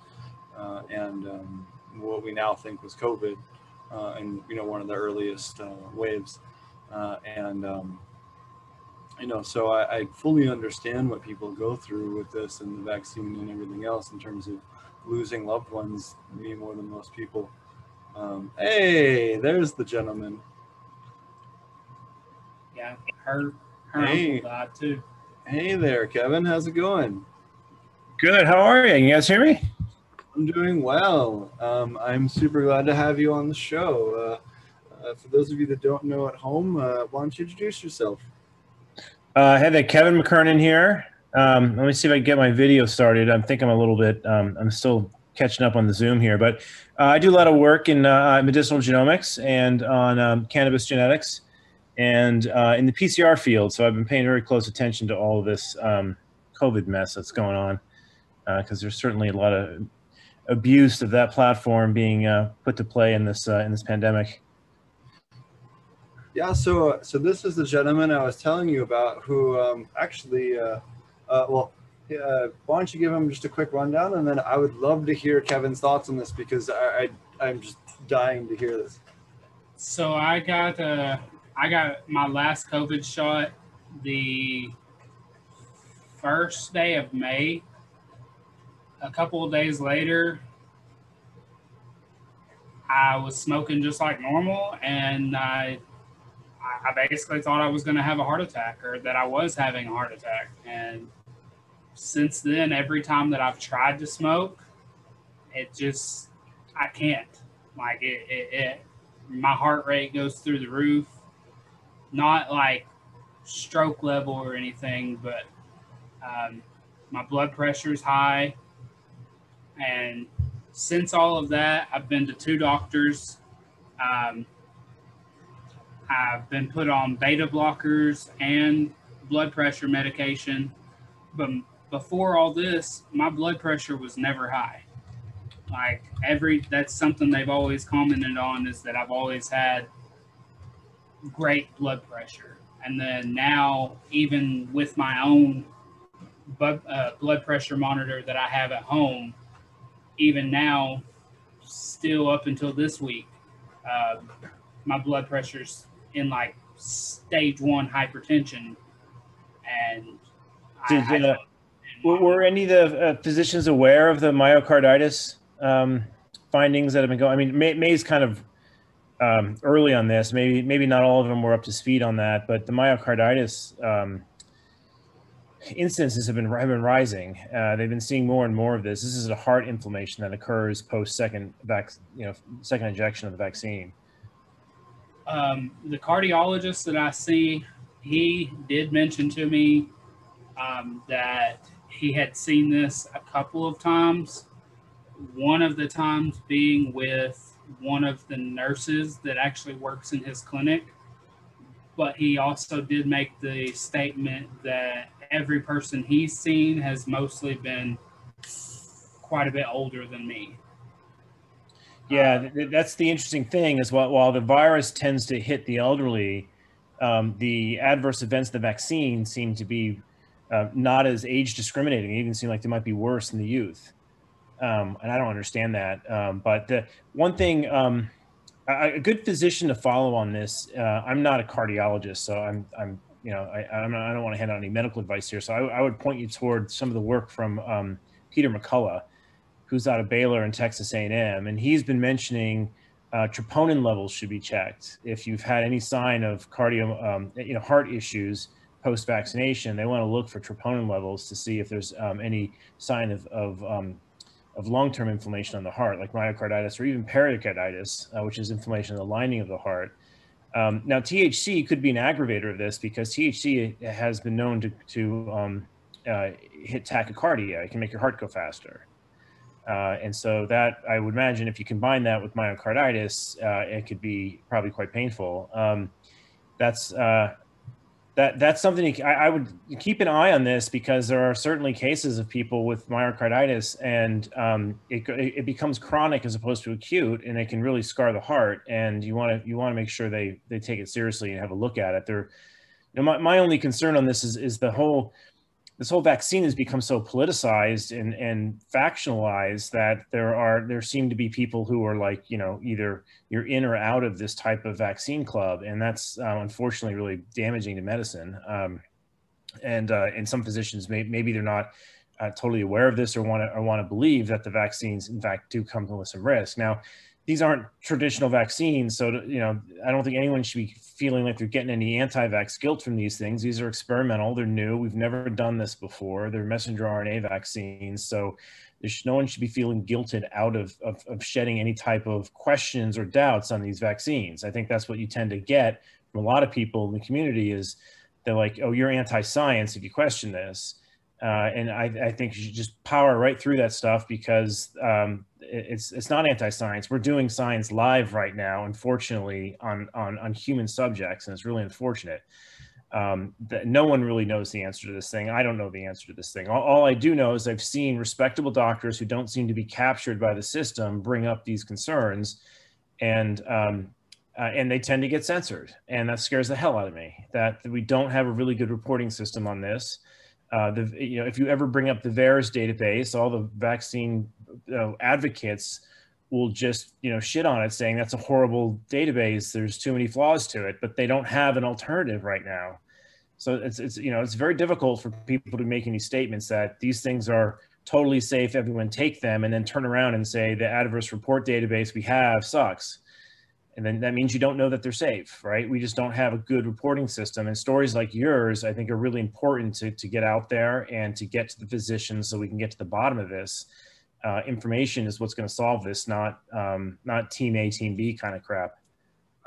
uh, and um, what we now think was COVID, uh, and you know one of the earliest uh, waves, uh, and um, you know, so I, I, fully understand what people go through with this and the vaccine and everything else in terms of losing loved ones, me more than most people. Um, hey, there's the gentleman. Yeah, her her Hey. uncle died too. Hey there, Kevin. How's it going? Good. How are you? Can You guys hear me? I'm doing well. Um, I'm super glad to have you on the show. Uh, uh, for those of you that don't know at home, uh, why don't you introduce yourself? Uh, hey there, Kevin McKernan here. Um, let me see if I can get my video started. I think I'm a little bit. Um, I'm still catching up on the Zoom here, but uh, I do a lot of work in uh, medicinal genomics and on um, cannabis genetics, and uh, in the PCR field. So I've been paying very close attention to all of this um, COVID mess that's going on, because there's certainly a lot of abuse of that platform being uh, put to play in this uh, in this pandemic. Yeah, so so this is the gentleman I was telling you about who um, actually, uh, uh, well, uh, why don't you give him just a quick rundown, and then I would love to hear Kevin's thoughts on this because I, I I'm just dying to hear this. So I got uh, I got my last COVID shot the first day of May. A couple of days later, I was smoking just like normal, and I, I basically thought I was going to have a heart attack or that I was having a heart attack. And since then, every time that I've tried to smoke, it just I can't. Like it, it, it my heart rate goes through the roof. Not like stroke level or anything, but um, my blood pressure is high. And since all of that, I've been to two doctors. Um, I've been put on beta blockers and blood pressure medication. But before all this, my blood pressure was never high. Like every, that's something they've always commented on is that I've always had great blood pressure. And then now, even with my own uh, blood pressure monitor that I have at home, even now, still up until this week, uh, my blood pressure's in like stage one hypertension. And Did, I, I uh, were, were, any of the uh, physicians aware of the myocarditis um, findings that have been going? I mean, May, May's kind of um, early on this. Maybe maybe not all of them were up to speed on that, but the myocarditis um, instances have been have been rising. Uh, they've been seeing more and more of this. This is a heart inflammation that occurs post second vac, you know, second injection of the vaccine. Um, the cardiologist that I see, he did mention to me um, that he had seen this a couple of times. One of the times being with one of the nurses that actually works in his clinic. But he also did make the statement that every person he's seen has mostly been quite a bit older than me. Yeah, that's the interesting thing is while, while the virus tends to hit the elderly, um, the adverse events of the vaccine seem to be uh, not as age discriminating. They even seem like they might be worse in the youth um, and I don't understand that. Um, but the one thing, um, a, a, good physician to follow on this. Uh, I'm not a cardiologist, so I'm, I'm, you know, I, I don't want to hand out any medical advice here. So I, I would point you toward some of the work from um, Peter McCullough, who's out of Baylor and Texas A&M, and he's been mentioning. Uh, troponin levels should be checked. If you've had any sign of cardio, um, you know, heart issues post vaccination, they want to look for troponin levels to see if there's um, any sign of, of um, of long-term inflammation on the heart, like myocarditis or even pericarditis, uh, which is inflammation of the lining of the heart. Um, now, THC could be an aggravator of this because THC has been known to, to um, uh, hit tachycardia. It can make your heart go faster. Uh, and so that I would imagine if you combine that with myocarditis, uh, it could be probably quite painful. Um, that's uh, that that's something I, I, would keep an eye on this because there are certainly cases of people with myocarditis and um, it, it becomes chronic as opposed to acute and it can really scar the heart and you want to you want to make sure they they take it seriously and have a look at it. There you know my, my only concern on this is is the whole this whole vaccine has become so politicized and, and factionalized that there are there seem to be people who are like you know either you're in or out of this type of vaccine club. And that's uh, unfortunately really damaging to medicine. Um, and uh, and some physicians may, maybe they're not uh, totally aware of this or want to or want to believe that the vaccines in fact do come with some risk. Now these aren't traditional vaccines. So, you know, I don't think anyone should be feeling like they're getting any anti-vax guilt from these things. These are experimental. They're new. We've never done this before. They're messenger RNA vaccines. So there's no one should be feeling guilted out of, of, of shedding any type of questions or doubts on these vaccines. I think that's what you tend to get from a lot of people in the community is they're like, oh, you're anti-science if you question this. Uh, and I, I, think you should just power right through that stuff because um, it's it's not anti-science. We're doing science live right now, unfortunately, on on on human subjects, and it's really unfortunate. Um, that no one really knows the answer to this thing. I don't know the answer to this thing. All, all, I do know is I've seen respectable doctors who don't seem to be captured by the system bring up these concerns, and um, uh, and they tend to get censored, and that scares the hell out of me. That, that we don't have a really good reporting system on this. Uh, the, you know, if you ever bring up the VAERS database, all the vaccine uh, advocates will just you know shit on it saying that's a horrible database. There's too many flaws to it but they don't have an alternative right now. So it's it's you know it's very difficult for people to make any statements that these things are totally safe everyone take them and then turn around and say the adverse report database we have sucks and then that means you don't know that they're safe right? We just don't have a good reporting system. And stories like yours i think are really important to, to get out there and to get to the physicians so we can get to the bottom of this. Uh, information is what's going to solve this not um, not team a team b kind of crap.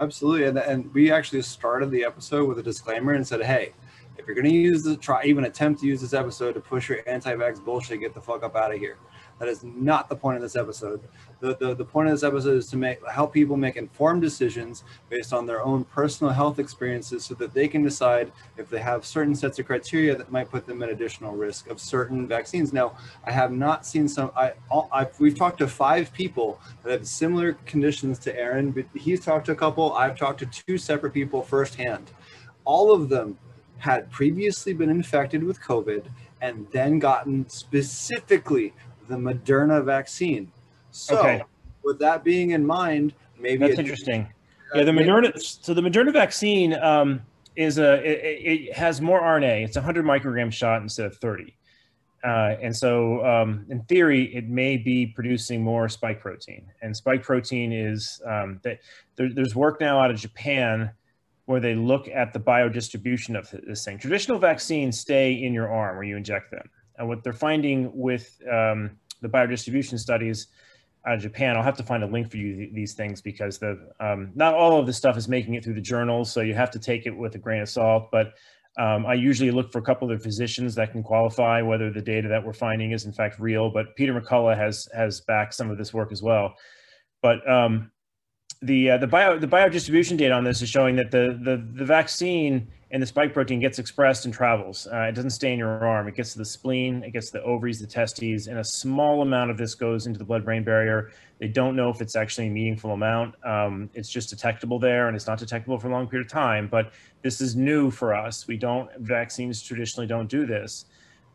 Absolutely, and, and we actually started the episode with a disclaimer and said, "Hey, if you're going to use the try, even attempt to use this episode to push your anti-vax bullshit, get the fuck up out of here." That is not the point of this episode. The, the, the point of this episode is to make help people make informed decisions based on their own personal health experiences so that they can decide if they have certain sets of criteria that might put them at additional risk of certain vaccines. Now, I have not seen some, I, I've, we've talked to five people that have similar conditions to Aaron, but he's talked to a couple, I've talked to two separate people firsthand. All of them had previously been infected with COVID and then gotten specifically the Moderna vaccine. So, Okay. with that being in mind, maybe That's interesting. uh, Yeah, the maybe- Moderna. So the Moderna vaccine um, is a it, it has more RNA. It's a hundred microgram shot instead of thirty, uh, and so um, in theory, it may be producing more spike protein. And spike protein is um, that there, there's work now out of Japan where they look at the biodistribution of this thing. Traditional vaccines stay in your arm where you inject them, and what they're finding with um, the biodistribution studies out of Japan. I'll have to find a link for you th- these things because the um, not all of this stuff is making it through the journals, so you have to take it with a grain of salt. But um, I usually look for a couple of physicians that can qualify whether the data that we're finding is in fact real. But Peter McCullough has has backed some of this work as well. But um, the uh, the bio the biodistribution data on this is showing that the the the vaccine and the spike protein gets expressed and travels. Uh, it doesn't stay in your arm. It gets to the spleen, it gets to the ovaries, the testes, and a small amount of this goes into the blood-brain barrier. They don't know if it's actually a meaningful amount. Um, it's just detectable there, and it's not detectable for a long period of time. But this is new for us. We don't vaccines traditionally don't do this.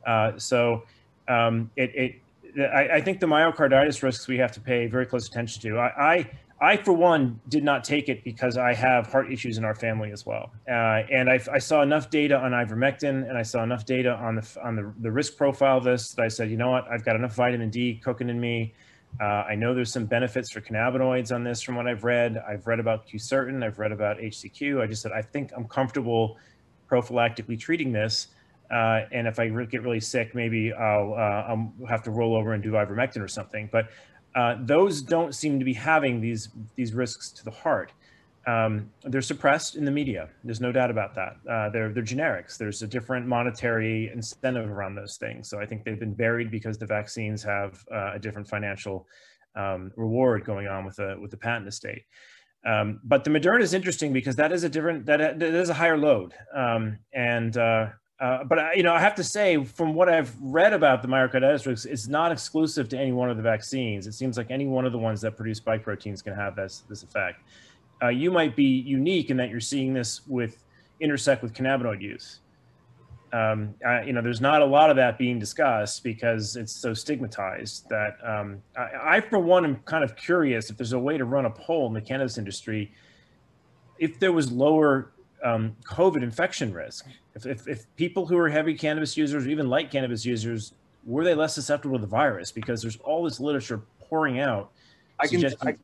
Uh, so um, it, it I, I think the myocarditis risks we have to pay very close attention to. I, I I, for one, did not take it because I have heart issues in our family as well. Uh, and I, I, saw enough data on ivermectin and I saw enough data on the on the, the risk profile of this that I said, you know what, I've got enough vitamin D cooking in me. Uh, I know there's some benefits for cannabinoids on this from what I've read. I've read about quercetin. I've read about HCQ. I just said, I think I'm comfortable prophylactically treating this. Uh, and if I get really sick, maybe I'll, uh, I'll have to roll over and do ivermectin or something. But uh, those don't seem to be having these these risks to the heart. Um, they're suppressed in the media. There's no doubt about that. Uh, they're they're generics. There's a different monetary incentive around those things. So I think they've been buried because the vaccines have uh, a different financial um, reward going on with the with the patent estate. Um, but the Moderna is interesting because that is a different that, that is a higher load um, and uh, uh, but I, you know, I have to say, from what I've read about the myocarditis it's not exclusive to any one of the vaccines. It seems like any one of the ones that produce spike proteins can have this this effect. Uh, you might be unique in that you're seeing this with intersect with cannabinoid use. Um, I, you know, there's not a lot of that being discussed because it's so stigmatized that um, I, I, for one, am kind of curious if there's a way to run a poll in the cannabis industry if there was lower um, COVID infection risk. If, if, if, people who are heavy cannabis users or even light cannabis users, were they less susceptible to the virus? Because there's all this literature pouring out. I can, I,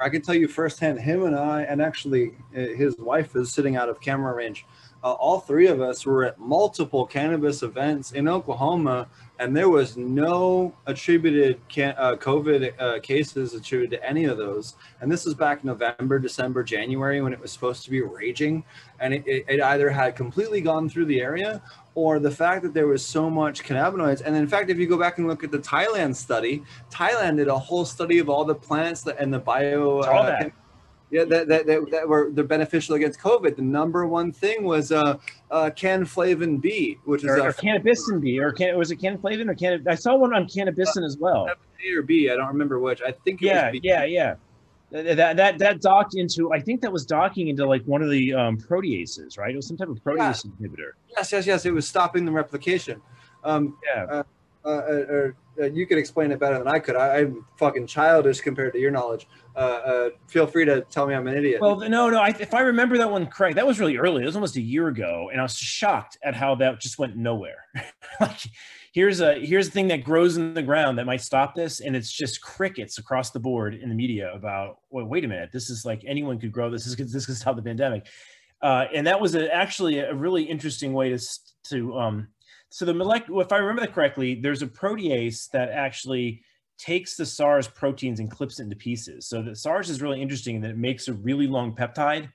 I, can tell you firsthand, him and I, and actually uh, his wife is sitting out of camera range. Uh, all three of us were at multiple cannabis events in Oklahoma, and there was no attributed can, uh, COVID uh, cases attributed to any of those. And this is back November, December, January when it was supposed to be raging, and it, it, it either had completely gone through the area or the fact that there was so much cannabinoids. And in fact, if you go back and look at the Thailand study, Thailand did a whole study of all the plants that, and the bio. Uh, yeah, that, that, that, that, were they're beneficial against COVID. The number one thing was uh, uh cannflavin B, which is or, a, or cannabisin B, or can, was it cannflavin or can? I saw one on cannabisin as well. A or B, I don't remember which. I think yeah, yeah, yeah. That that that docked into. I think that was docking into like one of the um, proteases, right? It was some type of protease yeah. inhibitor. Yes, yes, yes. It was stopping the replication. Um, yeah. Uh, uh, or uh, you could explain it better than I could. I, I'm fucking childish compared to your knowledge. Uh, uh, feel free to tell me I'm an idiot. Well, no, no. I, if I remember that one correct, that was really early. It was almost a year ago, and I was shocked at how that just went nowhere. [laughs] like, here's a here's a thing that grows in the ground that might stop this, and it's just crickets across the board in the media about. Well, wait a minute, this is like anyone could grow this. This could, this could stop the pandemic, uh, and that was a, actually a really interesting way to to um. So the molecular, if I remember that correctly, there's a protease that actually takes the SARS proteins and clips it into pieces. So the SARS is really interesting in that it makes a really long peptide.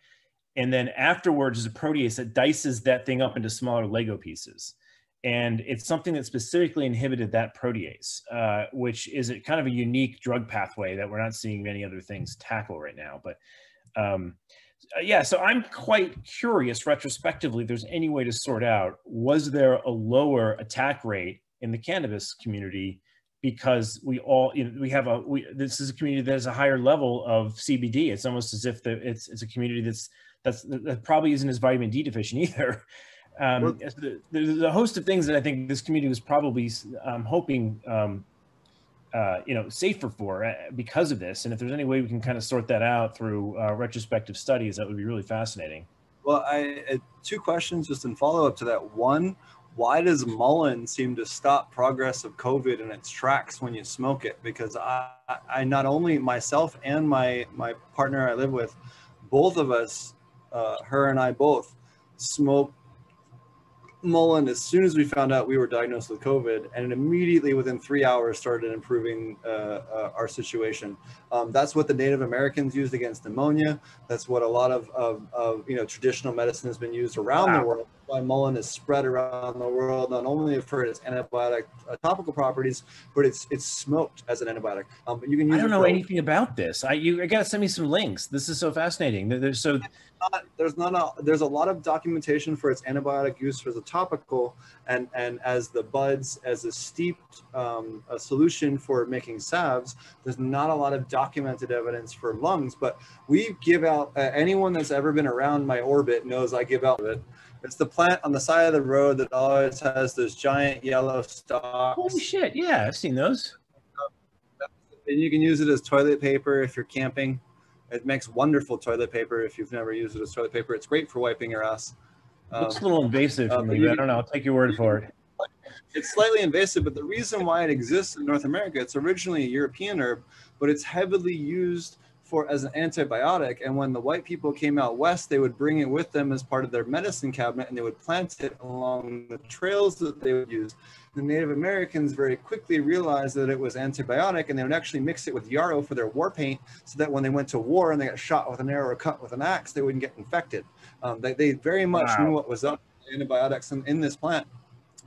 And then afterwards is a protease that dices that thing up into smaller Lego pieces. And it's something that specifically inhibited that protease, uh, which is a, kind of a unique drug pathway that we're not seeing many other things tackle right now. But um, yeah, so I'm quite curious retrospectively, there's any way to sort out, was there a lower attack rate in the cannabis community because we all you know we have a we this is a community that has a higher level of CBD. It's almost as if the, it's it's a community that's that's that probably isn't as vitamin D deficient [laughs] either. Um, well, there's a host of things that I think this community was probably um, hoping um, uh, you know safer for uh, because of this. And if there's any way we can kind of sort that out through uh, retrospective studies, that would be really fascinating. Well, I uh, two questions just in follow up to that. One, why does mullein seem to stop progress of COVID in its tracks when you smoke it? Because I, I not only myself and my my partner I live with, both of us, uh, her and I both, smoke mullein as soon as we found out we were diagnosed with COVID, and immediately within three hours started improving uh, uh, our situation. Um, that's what the Native Americans used against pneumonia. That's what a lot of, of, of you know traditional medicine has been used around wow. the world. Why mullein is spread around the world, not only for its antibiotic uh, topical properties, but it's it's smoked as an antibiotic. Um, but you can use. I don't know anything about this. I you I gotta send me some links. This is so fascinating. There's so not, there's not a, there's a lot of documentation for its antibiotic use as a topical and and as the buds as a steeped um, a solution for making salves. There's not a lot of documented evidence for lungs, but we give out uh, anyone that's ever been around my orbit knows I give out it. It's the plant on the side of the road that always has those giant yellow stalks. Holy shit! Yeah, I've seen those. And you can use it as toilet paper if you're camping. It makes wonderful toilet paper if you've never used it as toilet paper. It's great for wiping your ass. Um, Looks a little invasive for um, me. I don't know. I'll take your word for it. It's slightly invasive, but the reason why it exists in North America, it's originally a European herb, but it's heavily used for as an antibiotic. And when the white people came out west, they would bring it with them as part of their medicine cabinet, and they would plant it along the trails that they would use the Native Americans very quickly realized that it was antibiotic and they would actually mix it with yarrow for their war paint so that when they went to war and they got shot with an arrow or cut with an axe, they wouldn't get infected. Um, they, they very much wow. knew what was up antibiotics in, in this plant.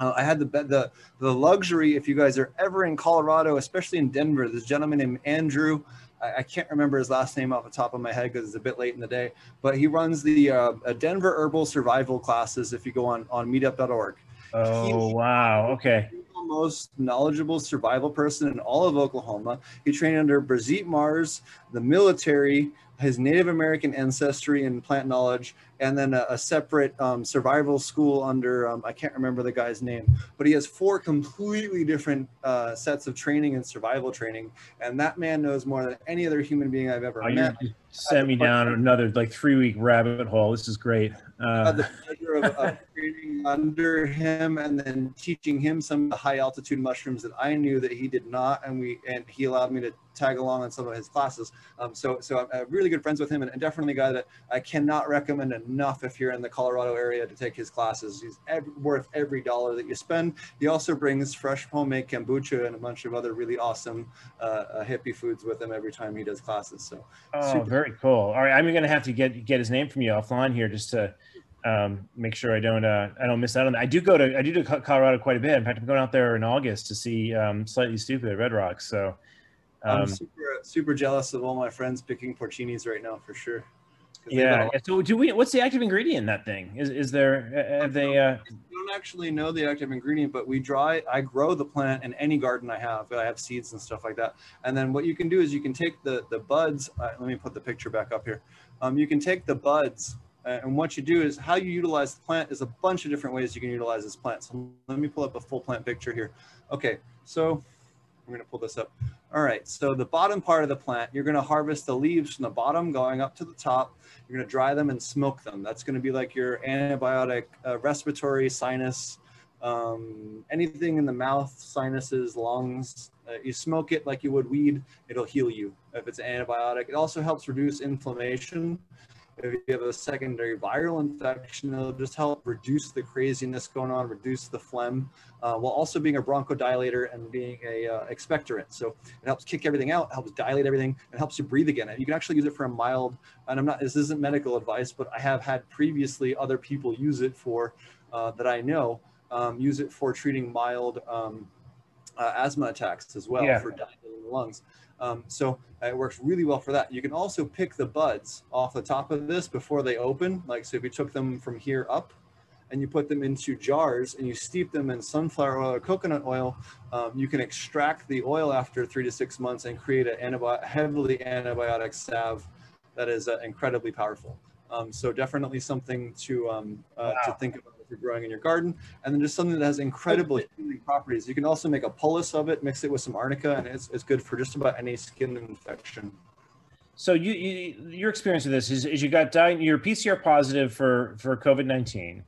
Uh, I had the, the the luxury, if you guys are ever in Colorado, especially in Denver, this gentleman named Andrew, I, I can't remember his last name off the top of my head because it's a bit late in the day, but he runs the uh, Denver Herbal Survival classes if you go on, on meetup.org. Oh, wow. Okay. Most knowledgeable survival person in all of Oklahoma. He trained under Brigitte Mars, the military, his Native American ancestry and plant knowledge, and then a, a separate um, survival school under um, I can't remember the guy's name, but he has four completely different uh, sets of training and survival training, and that man knows more than any other human being I've ever oh, met. Sent me down another like three week rabbit hole. This is great. Uh, the pleasure of, of training under him and then teaching him some of the high altitude mushrooms that I knew that he did not, and we and he allowed me to tag along on some of his classes. Um, so so I'm really good friends with him, and, and definitely a guy that I cannot recommend enough if you're in the Colorado area to take his classes. He's every, worth every dollar that you spend. He also brings fresh homemade kombucha and a bunch of other really awesome uh, uh, hippie foods with him every time he does classes. So oh, super. very cool. All right, I'm gonna have to get get his name from you offline here just to um, make sure I don't uh, I don't miss out on that. I do go to I do to Colorado quite a bit. In fact, I'm going out there in August to see um, Slightly Stoopid at Red Rocks. So um, I'm super super jealous of all my friends picking porcinis right now for sure. Yeah. So do we? What's the active ingredient in that thing? Is is there? Have they? Uh... I don't actually know the active ingredient, but we dry. I grow the plant in any garden I have. I have seeds and stuff like that. And then what you can do is you can take the the buds. Uh, let me put the picture back up here. Um, you can take the buds and what you do is how you utilize the plant is a bunch of different ways you can utilize this plant. So let me pull up a full plant picture here. Okay, so we're gonna pull this up. All right, so the bottom part of the plant, you're gonna harvest the leaves from the bottom going up to the top. You're gonna dry them and smoke them. That's gonna be like your antibiotic, uh, respiratory, sinus, um, anything in the mouth, sinuses, lungs. Uh, you smoke it like you would weed, it'll heal you if it's an antibiotic. It also helps reduce inflammation. If you have a secondary viral infection, it'll just help reduce the craziness going on, reduce the phlegm, uh, while also being a bronchodilator and being a uh, expectorant. So it helps kick everything out, helps dilate everything, and helps you breathe again. And you can actually use it for a mild, and I'm not, this isn't medical advice, but I have had previously other people use it for, uh, that I know, um, use it for treating mild um, uh, asthma attacks as well Yeah. for dilating the lungs. Um, so uh, it works really well for that. You can also pick the buds off the top of this before they open. Like, so if you took them from here up and you put them into jars and you steep them in sunflower oil or coconut oil, um, you can extract the oil after three to six months and create a antibi- heavily antibiotic salve that is uh, incredibly powerful. Um, so definitely something to um, uh, to think about you're growing in your garden, and then just something that has incredible healing properties. You can also make a pullus of it, mix it with some arnica, and it's, it's good for just about any skin infection. So you, you your experience with this is, is you got di- you're PCR positive for for COVID nineteen,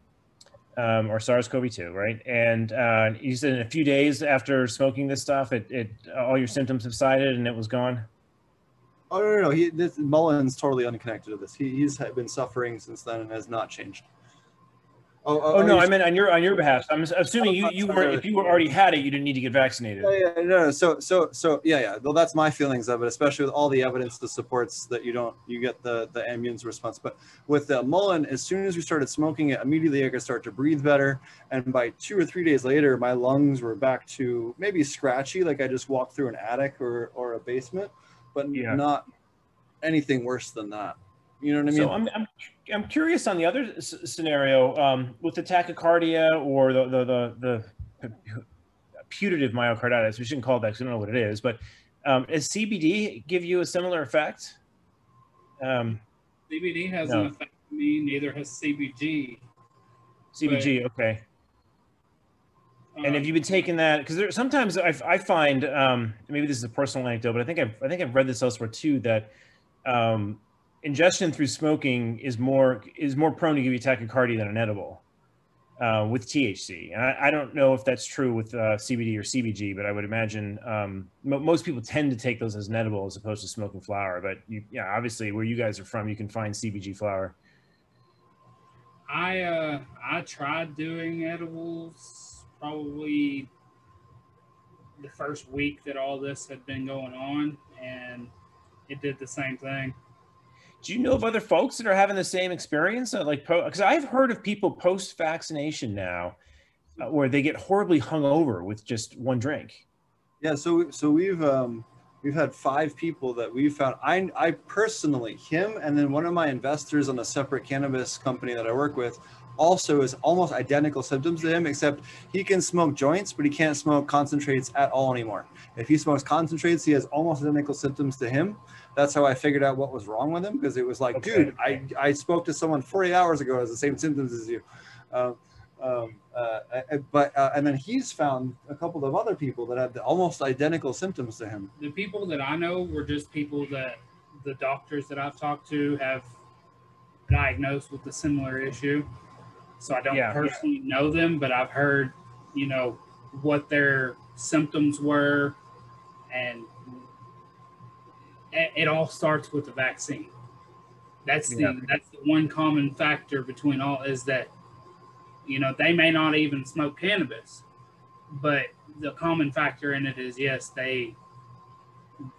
um, or SARS CoV two, right? And uh, you said in a few days after smoking this stuff, it, it all your symptoms subsided and it was gone. Oh no, no, no. He, this, mullein's totally unconnected to this. He, he's been suffering since then and has not changed. Oh, Oh no, I meant on your on your behalf. I'm assuming you you were if you were already had it, you didn't need to get vaccinated. Yeah, yeah, no, no. So, so, so, yeah, yeah. Well, that's my feelings of it, especially with all the evidence that supports that you don't, you get the the immune response. But with uh, mullein, as soon as we started smoking it, immediately I could start to breathe better. And by two or three days later, my lungs were back to maybe scratchy, like I just walked through an attic or or a basement, but Yeah. not anything worse than that. You know what I mean? So I'm, I'm I'm curious on the other s- scenario um, with the tachycardia or the the the, the putative myocarditis. We shouldn't call it that because we don't know what it is. But um, does CBD give you a similar effect? Um, CBD has an effect on me. Neither has CBG. CBG, okay. And Uh, have you been taking that? Because sometimes I, I find um, maybe this is a personal anecdote, but I think I've I think I've read this elsewhere too that um, ingestion through smoking is more is more prone to give you tachycardia than an edible uh, with THC. And I, I don't know if that's true with uh, CBD or CBG, but I would imagine um, mo- most people tend to take those as an edible as opposed to smoking flower. But you, yeah, obviously where you guys are from, you can find CBG flower. I uh I tried doing edibles probably the first week that all this had been going on and it did the same thing. Do you know of other folks that are having the same experience? Uh, like, because I've heard of people post vaccination now uh, where they get horribly hungover with just one drink. Yeah, so so we've um, we've had five people that we've found. I I personally, him, and then one of my investors on a separate cannabis company that I work with, also is almost identical symptoms to him, except he can smoke joints, but he can't smoke concentrates at all anymore. If he smokes concentrates, he has almost identical symptoms to him. That's how I figured out what was wrong with him because it was like, Okay. dude, I I spoke to someone 40 hours ago who has the same symptoms as you. Um, um, uh, uh, but uh, and then he's found a couple of other people that have the almost identical symptoms to him. The people that I know were just people that the doctors that I've talked to have diagnosed with a similar issue. So I don't Yeah. personally know them, but I've heard, you know, what their symptoms were and it, it all starts with the vaccine. That's the Yeah. that's the one common factor between all is that you know they may not even smoke cannabis, but the common factor in it is yes they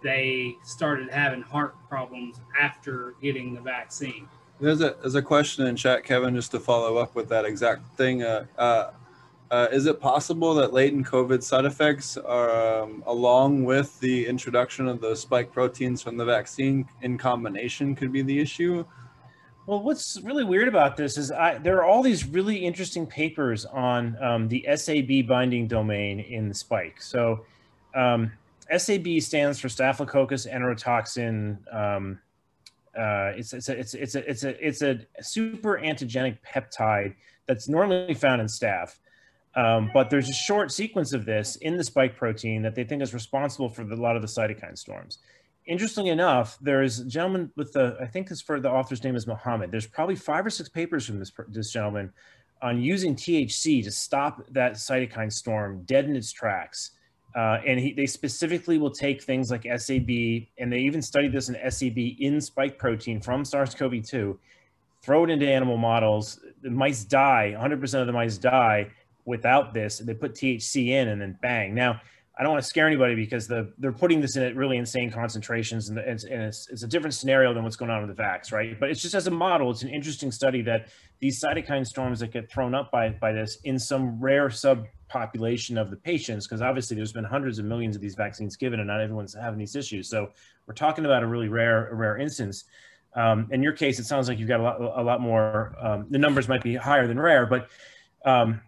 they started having heart problems after getting the vaccine. There's a there's a question in chat, Kevin, just to follow up with that exact thing. Uh, uh, uh, is it possible that latent COVID side effects are um, along with the introduction of the spike proteins from the vaccine in combination could be the issue? Well, what's really weird about this is I, there are all these really interesting papers on um, the SAB binding domain in the spike. So, um, SAB stands for Staphylococcus enterotoxin um, Uh, it's it's a, it's it's a it's a it's a super antigenic peptide that's normally found in staph. Um, but there's a short sequence of this in the spike protein that they think is responsible for the, a lot of the cytokine storms. Interestingly enough, there's a gentleman with the, I think his for the author's name is Mohammed. There's probably five or six papers from this, this gentleman on using THC to stop that cytokine storm dead in its tracks. Uh, and he, they specifically will take things like SAB, and they even studied this in SAB in spike protein from SARS-CoV-2, throw it into animal models. The mice die, 100% of the mice die without this. They put THC in, and then bang. Now, I don't want to scare anybody because the they're putting this in at really insane concentrations, and, it's, and it's, it's a different scenario than what's going on with the vax, right? But it's just as a model, it's an interesting study that these cytokine storms that get thrown up by by this in some rare subpopulation of the patients, because obviously there's been hundreds of millions of these vaccines given and not everyone's having these issues. So we're talking about a really rare, a rare instance. Um, in your case, it sounds like you've got a lot, a lot more, um, the numbers might be higher than rare, but um,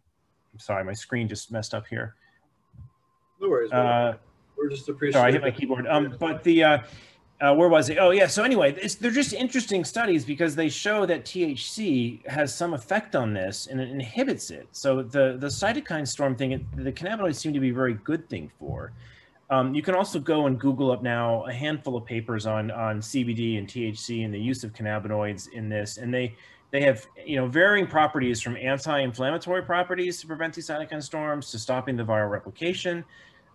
sorry, my screen just messed up here. No worries. Uh, we're just appreciating. Sorry, I hit my keyboard. Um, but the, uh, uh, where was it? Oh yeah. So anyway, they're just interesting studies because they show that THC has some effect on this and it inhibits it. So the the cytokine storm thing, the cannabinoids seem to be a very good thing for. Um, you can also go and Google up now a handful of papers on on CBD and THC and the use of cannabinoids in this, and they they have you know varying properties from anti-inflammatory properties to prevent these cytokine storms to stopping the viral replication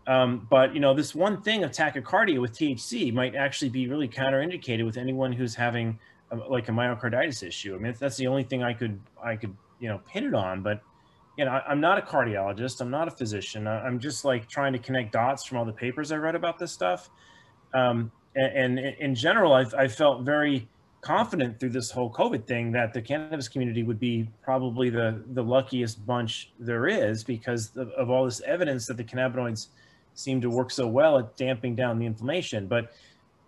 um, but you know, this one thing of tachycardia with THC might actually be really counterindicated with anyone who's having a, like a myocarditis issue. I mean, that's the only thing I could I could you know pin it on. But you know, I, am not a cardiologist. I'm not a physician. I, am just like trying to connect dots from all the papers I read about this stuff. Um, and, and, in general, I've, I felt very confident through this whole COVID thing that the cannabis community would be probably the the luckiest bunch there is because of, of all this evidence that the cannabinoids seem to work so well at damping down the inflammation. But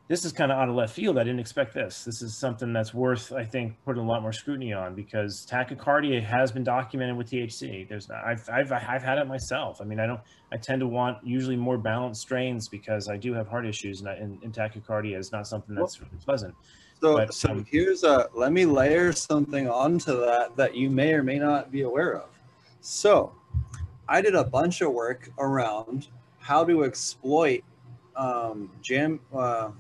this is kind of out of left field. I didn't expect this. This is something that's worth, I think, putting a lot more scrutiny on because tachycardia has been documented with THC. There's not, I've, I've, I've had it myself. I mean, I don't, I tend to want usually more balanced strains because I do have heart issues and, I, and, and tachycardia is not something that's really pleasant. So, but, so um, here's a, let me layer something onto that that you may or may not be aware of. So I did a bunch of work around how to exploit um, jam uh,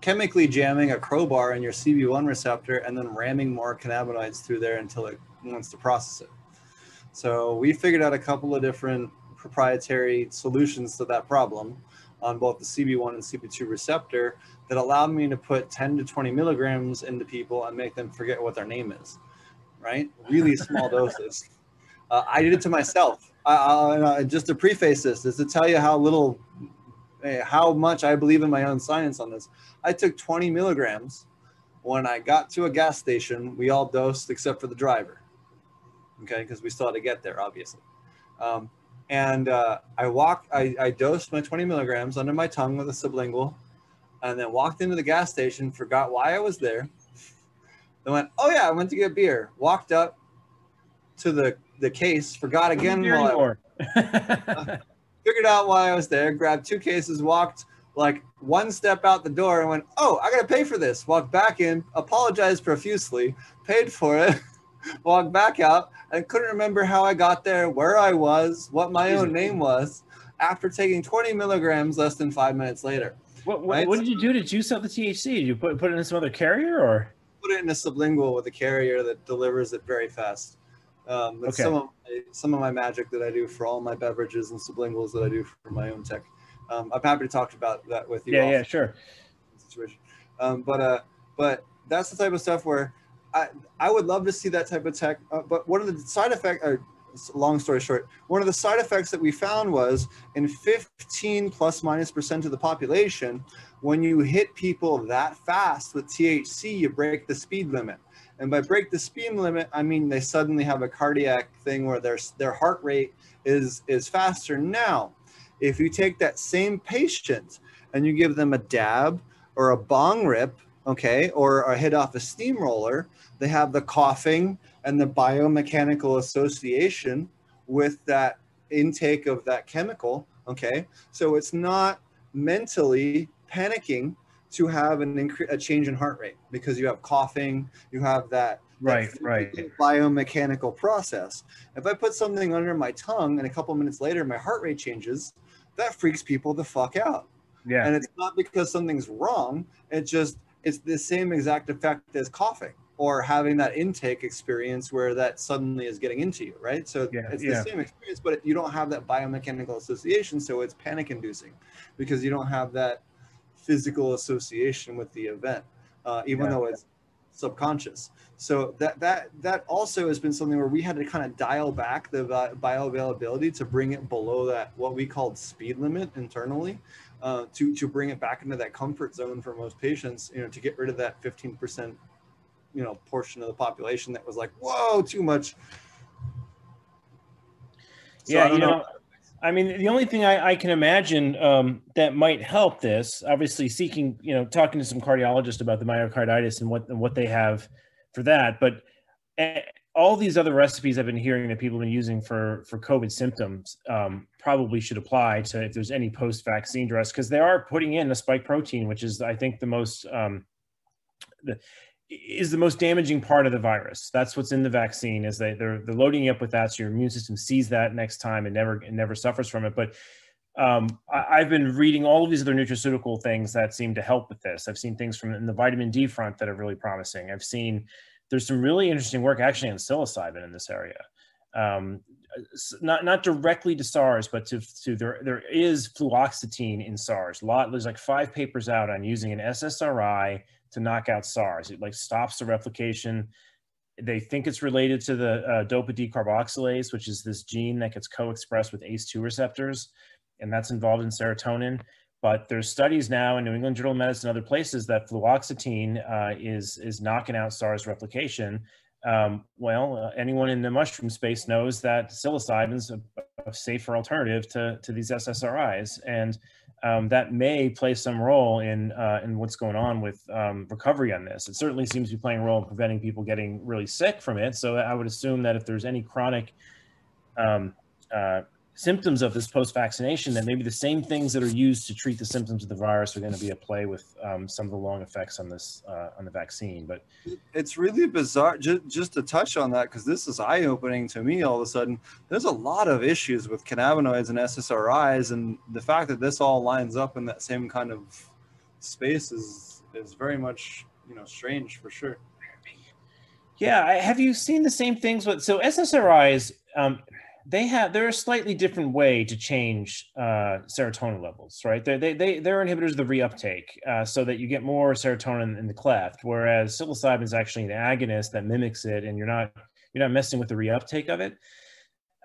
chemically jamming a crowbar in your CB1 receptor and then ramming more cannabinoids through there until it wants to process it. So we figured out a couple of different proprietary solutions to that problem on both the CB1 and CB2 receptor that allowed me to put 10 to 20 milligrams into people and make them forget what their name is, right? Really [laughs] small doses. Uh, I did it to myself. I, just to preface this is to tell you how little, eh, how much I believe in my own science on this. I took 20 milligrams when I got to a gas station. We all dosed except for the driver, okay, because we still had to get there, obviously. Um, and uh, I walked, I, I dosed my 20 milligrams under my tongue with a sublingual, and then walked into the gas station, forgot why I was there. Then went, oh yeah, I went to get beer. Walked up to the the case, forgot again while I, [laughs] figured out why I was there, grabbed two cases, walked like one step out the door and went, Oh, I gotta pay for this. Walked back in, apologized profusely, paid for it, [laughs] [laughs] walked back out, and couldn't remember how I got there, where I was, what my own name was, after taking 20 milligrams less than five minutes later. What, what, right? what did you do to juice up the THC? Did you put, put it in some other carrier or? Put it in a sublingual with a carrier that delivers it very fast. Um, that's okay. some of my, some of my magic that I do for all my beverages and sublinguals that I do for my own tech. Um, I'm happy to talk about that with you. Yeah, yeah, sure. Situation, um, but uh, but that's the type of stuff where I would love to see that type of tech. Uh, but one of the side effects, long story short, one of the side effects that we found was in 15 plus minus percent of the population, when you hit people that fast with THC, you break the speed limit. And by break the speed limit, I mean they suddenly have a cardiac thing where their, their heart rate is, is faster. Now, if you take that same patient and you give them a dab or a bong rip, okay, or a hit off a steamroller, they have the coughing and the biomechanical association with that intake of that chemical, okay? So it's not mentally panicking to have an incre- a change in heart rate because you have coughing, you have that Right, right. biomechanical process. If I put something under my tongue and a couple minutes later my heart rate changes, that freaks people the fuck out. Yeah. And it's not because something's wrong. It's just it's the same exact effect as coughing or having that intake experience where that suddenly is getting into you, right? So Yeah, it's yeah. the same experience, but you don't have that biomechanical association, so it's panic inducing because you don't have that physical association with the event, uh, even Yeah. though it's subconscious. So that that that also has been something where we had to kind of dial back the bioavailability to bring it below that what we called speed limit internally, uh, to to bring it back into that comfort zone for most patients. You know, to get rid of that fifteen percent, you know, portion of the population that was like, whoa, too much. So yeah, you know, I mean, the only thing I, I can imagine um, that might help this, obviously, seeking, you know, talking to some cardiologists about the myocarditis and what and what they have for that, but all these other recipes I've been hearing that people have been using for for COVID symptoms um, probably should apply to if there's any post-vaccine dress because they are putting in a spike protein, which is I think the most um, the is the most damaging part of the virus. That's what's in the vaccine is they they're they're loading you up with that, so your immune system sees that next time and never and never suffers from it. But um, I, I've been reading all of these other nutraceutical things that seem to help with this. I've seen things from in the vitamin D front that are really promising. I've seen there's some really interesting work actually on psilocybin in this area. Um, not not directly to SARS, but to, to there there is fluoxetine in SARS. A lot there's like five papers out on using an SSRI to knock out SARS. It like stops the replication. They think it's related to the uh, dopa decarboxylase, which is this gene that gets co-expressed with ACE2 receptors, and that's involved in serotonin. But there's studies now in New England Journal of Medicine and other places that fluoxetine uh, is is knocking out SARS replication. Um, well, uh, anyone in the mushroom space knows that psilocybin is a, a safer alternative to, to these SSRIs, and um, that may play some role in uh, in what's going on with um, recovery on this. It certainly seems to be playing a role in preventing people getting really sick from it. So I would assume that if there's any chronic um, uh, symptoms of this post-vaccination, that maybe the same things that are used to treat the symptoms of the virus are going to be at play with um, some of the long effects on this uh, on the vaccine. But it's really bizarre just, just to touch on that because this is eye-opening to me all of a sudden there's a lot of issues with cannabinoids and ssris and the fact that this all lines up in that same kind of space is is very much you know strange for sure Yeah, I, have you seen the same things with so SSRIs? Um, they have they're a slightly different way to change uh, serotonin levels, right? They they they they're inhibitors of the reuptake, uh, so that you get more serotonin in the cleft. Whereas psilocybin is actually an agonist that mimics it, and you're not you're not messing with the reuptake of it.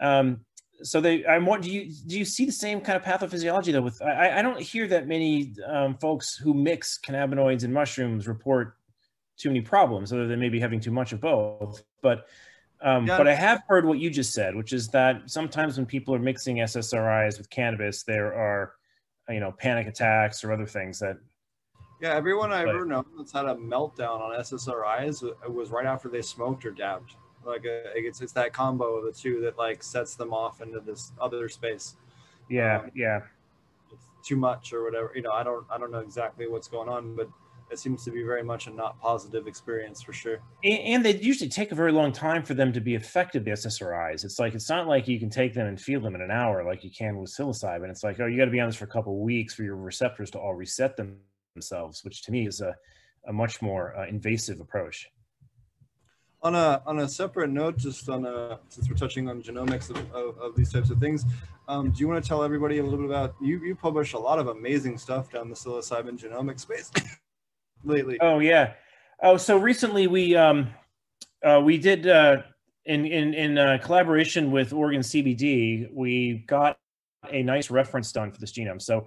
Um, so they, I'm what do you do you see the same kind of pathophysiology though? With I, I don't hear that many um, folks who mix cannabinoids and mushrooms report too many problems, other than maybe having too much of both. But um, Yeah. but I have heard what you just said, which is that sometimes when people are mixing SSRIs with cannabis, there are you know panic attacks or other things that yeah everyone i've ever known that's had a meltdown on ssris it was right after they smoked or dabbed. Like uh, it's, it's that combo of the two that like sets them off into this other space. Yeah Um, yeah. it's too much or whatever you know i don't i don't know exactly what's going on but it seems to be very much a not positive experience for sure. And, and they usually take a very long time for them to be effective the ssris it's like it's not like you can take them and feel them in an hour like you can with psilocybin. It's like oh you got to be on this for a couple of weeks for your receptors to all reset them themselves which to me is a, a much more uh, invasive approach. On a on a separate note just on a since we're touching on genomics of, of, of these types of things um, do you want to tell everybody a little bit about you you publish a lot of amazing stuff down the psilocybin genomic space lately Oh yeah. Oh, so recently we um, uh, we did uh, in in in uh, collaboration with Oregon CBD, we got a nice reference done for this genome. So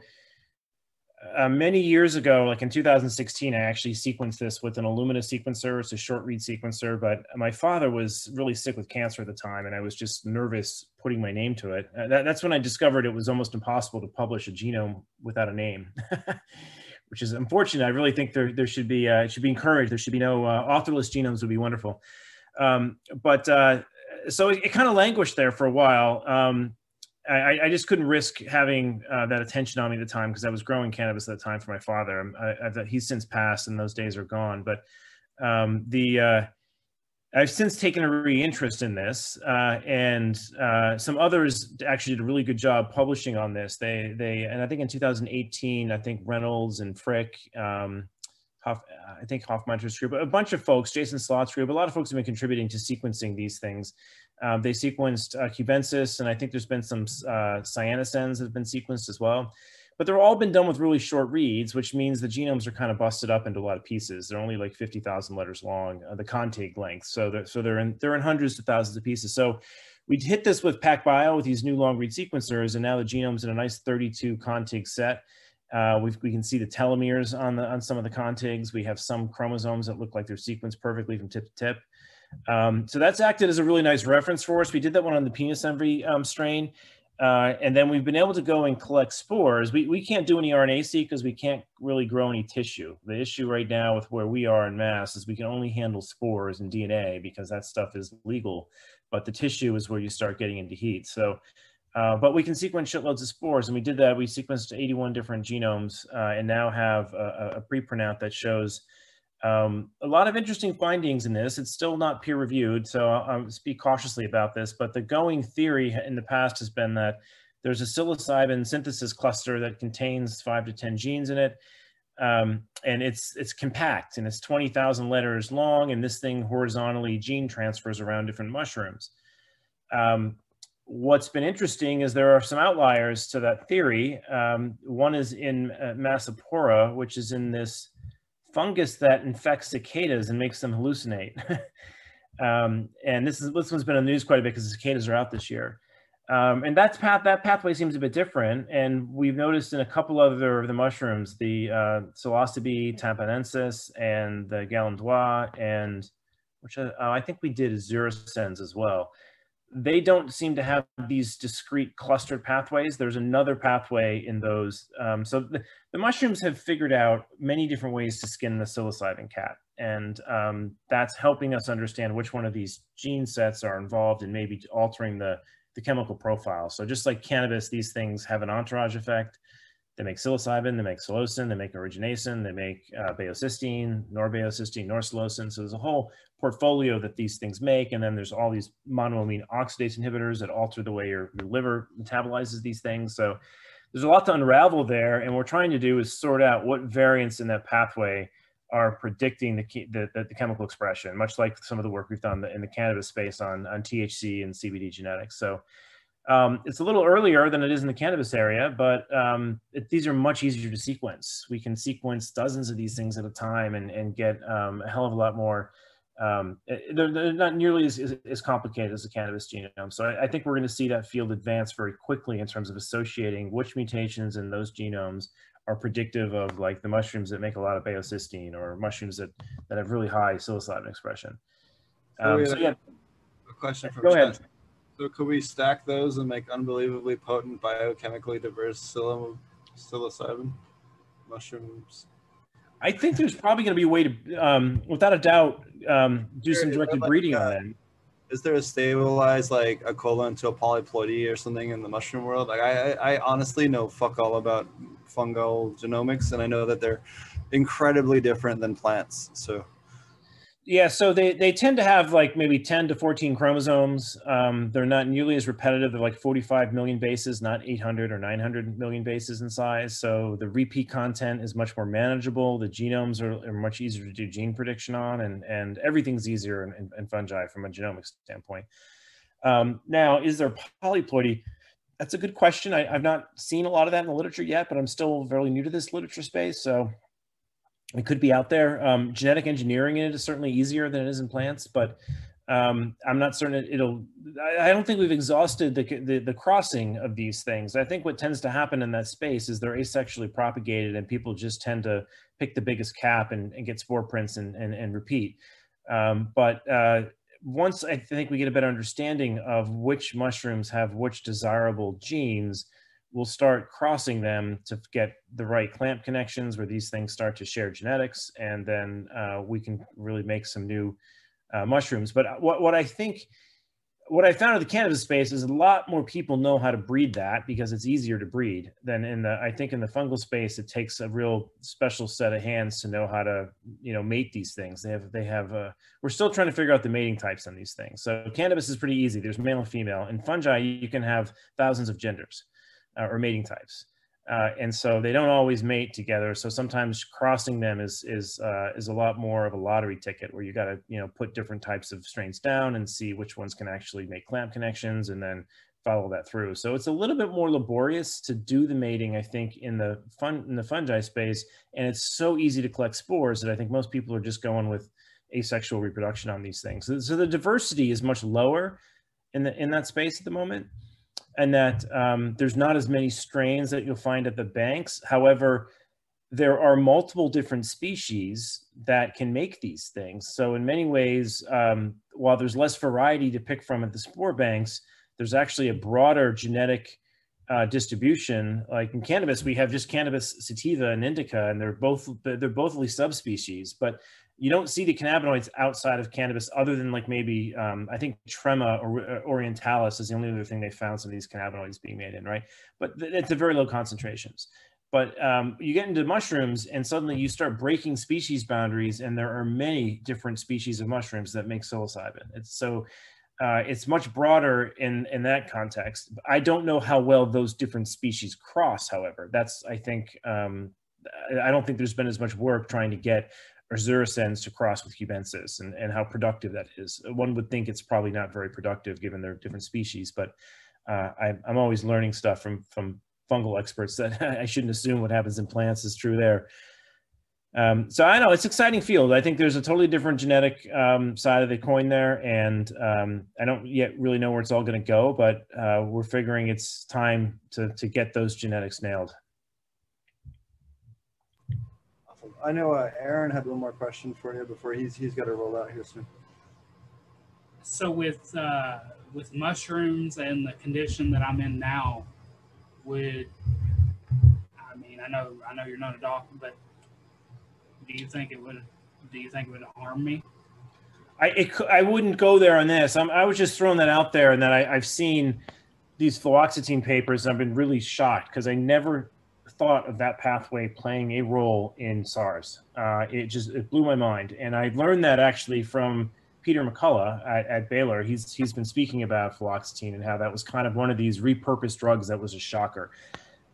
uh, many years ago, like in 2016, I actually sequenced this with an Illumina sequencer. It's a short read sequencer, but my father was really sick with cancer at the time, and I was just nervous putting my name to it. Uh, that, that's when I discovered it was almost impossible to publish a genome without a name. [laughs] which is unfortunate. I really think there there should be uh, it should be encouraged. There should be no uh, authorless genomes would be wonderful. Um, but uh, so it, it kind of languished there for a while. Um, I, I, just couldn't risk having uh, that attention on me at the time because I was growing cannabis at the time for my father. I, I, he's since passed and those days are gone. But um, the uh, I've since taken a re-interest in this, uh, and uh, some others actually did a really good job publishing on this. They they and I think in 2018, I think Reynolds and Frick. Um, Hoff, I think Hoffmeister's group, a bunch of folks, Jason Slot's group, a lot of folks have been contributing to sequencing these things. Um, they sequenced uh, cubensis, and I think there's been some uh, cyanescens that have been sequenced as well. But they're all been done with really short reads, which means the genomes are kind of busted up into a lot of pieces. They're only like 50,000 letters long, uh, the contig length. So they're, so they're in, they're in hundreds to thousands of pieces. So we hit this with PacBio with these new long read sequencers, and now the genome's in a nice 32 contig set. Uh, we can see the telomeres on the on some of the contigs. We have some chromosomes that look like they're sequenced perfectly from tip to tip. Um, so that's acted as a really nice reference for us. We did that one on the penis envy um, strain. Uh, and then we've been able to go and collect spores. We, we can't do any RNA-seq because we can't really grow any tissue. The issue right now with where we are in Mass is we can only handle spores and DNA because that stuff is legal. But the tissue is where you start getting into heat. So, uh, but we can sequence shitloads of spores, and we did that. We sequenced 81 different genomes, uh, and now have a, a pre-printout that shows um, a lot of interesting findings in this. It's still not peer reviewed, so I'll, I'll, speak cautiously about this. But the going theory in the past has been that there's a psilocybin synthesis cluster that contains five to 10 genes in it. Um, and it's it's compact and it's 20,000 letters long, and this thing horizontally gene transfers around different mushrooms. Um, what's been interesting is there are some outliers to that theory. Um, one is in uh, Massospora, which is in this fungus that infects cicadas and makes them hallucinate. [laughs] um, and this is this one's been on the news quite a bit because the cicadas are out this year. Um, and that's path that pathway seems a bit different. And we've noticed in a couple other of the mushrooms, the uh, psilocybe tampanensis and the galindoi, and which uh, I think we did ziracens as well they don't seem to have these discrete clustered pathways. There's another pathway in those. Um, so the, the, mushrooms have figured out many different ways to skin the psilocybin cat. And um, that's helping us understand which one of these gene sets are involved in maybe altering the, the chemical profile. So just like cannabis, these things have an entourage effect. They make psilocybin, they make psilocin, they make aeruginascin, they make uh, baeocystin, norbaeocystin, norpsilocin. So there's a whole portfolio that these things make. And then there's all these monoamine oxidase inhibitors that alter the way your, your liver metabolizes these things. So there's a lot to unravel there. And what we're trying to do is sort out what variants in that pathway are predicting the, the, the, chemical expression, much like some of the work we've done in the cannabis space on, on THC and CBD genetics. So um, it's a little earlier than it is in the cannabis area, but um, it, these are much easier to sequence. We can sequence dozens of these things at a time and, and get um, a hell of a lot more. Um, eh, they're, they're, not nearly as, as, as, complicated as the cannabis genome. So I, I think we're going to see that field advance very quickly in terms of associating which mutations in those genomes are predictive of like the mushrooms that make a lot of baeocystin or mushrooms that, that have really high psilocybin expression. Um, so yeah, a question from Go ahead. So could we stack those and make unbelievably potent biochemically diverse psilocybin mushrooms? I think there's probably going to be a way to, um, without a doubt, um, do some directed like breeding on them. Is there a stabilized like equivalent to a polyploidy or something in the mushroom world? Like I, I honestly know fuck all about fungal genomics, and I know that they're incredibly different than plants. So yeah, so they, they tend to have like maybe 10 to 14 chromosomes. Um, they're not nearly as repetitive. They're like 45 million bases, not 800 or 900 million bases in size. So the repeat content is much more manageable. The genomes are, are much easier to do gene prediction on, and, and everything's easier in, in, in fungi from a genomic standpoint. Um, now, is there polyploidy? That's a good question. I, I've not seen a lot of that in the literature yet, but I'm still fairly new to this literature space. So it could be out there. Um, genetic engineering in it is certainly easier than it is in plants, but um, I'm not certain it'll. I don't think we've exhausted the, the, the crossing of these things. I think what tends to happen in that space is they're asexually propagated, and people just tend to pick the biggest cap and, and get spore prints and and, and repeat. Um, but uh, once I think we get a better understanding of which mushrooms have which desirable genes, we'll start crossing them to get the right clamp connections where these things start to share genetics and then uh, we can really make some new uh, mushrooms but what, what i think what I found in the cannabis space is a lot more people know how to breed that because it's easier to breed than in the. I think in the fungal space, it takes a real special set of hands to know how to, you know, mate these things. They have, they have. Uh, we're still trying to figure out the mating types on these things. So cannabis is pretty easy. There's male and female. In fungi, you can have thousands of genders uh, or mating types uh, and so they don't always mate together. So sometimes crossing them is is uh, is a lot more of a lottery ticket where you got to you know put different types of strains down and see which ones can actually make clamp connections and then follow that through. So it's a little bit more laborious to do the mating, I think, in the fun in the fungi space, and it's so easy to collect spores that I think most people are just going with asexual reproduction on these things. So, so the diversity is much lower in the in that space at the moment and that um, there's not as many strains that you'll find at the banks. However, there are multiple different species that can make these things. So in many ways, um, while there's less variety to pick from at the spore banks, there's actually a broader genetic uh, distribution. Like in cannabis, we have just cannabis sativa and indica, and they're both they're bothly subspecies. But you don't see the cannabinoids outside of cannabis other than like maybe um, I think Trema or orientalis is the only other thing they found some of these cannabinoids being made in, right? But it's a very low concentrations. But um, you get into mushrooms and suddenly you start breaking species boundaries, and there are many different species of mushrooms that make psilocybin. It's so uh, it's much broader in in that context. I don't know how well those different species cross. However, that's I think um, I don't think there's been as much work trying to get Azurescens to cross with cubensis and, and how productive that is. One would think it's probably not very productive given their different species, but uh, I, I'm always learning stuff from, from fungal experts that [laughs] I shouldn't assume what happens in plants is true there. Um, so I know it's exciting field. I think there's a totally different genetic um, side of the coin there, and um, I don't yet really know where it's all going to go, but uh, we're figuring it's time to to get those genetics nailed. I know uh, Aaron had one more question for you before he's he's got to roll out here soon. So with uh, with mushrooms and the condition that I'm in now, would I mean I know I know you're not a doctor, but do you think it would do you think it would harm me? I it, I wouldn't go there on this. I'm, I was just throwing that out there, and that I, I've seen these fluoxetine papers. And I've been really shocked because I never thought of that pathway playing a role in SARS. Uh, it just it blew my mind, and I learned that actually from Peter McCullough at, at, Baylor. He's he's been speaking about fluoxetine and how that was kind of one of these repurposed drugs that was a shocker.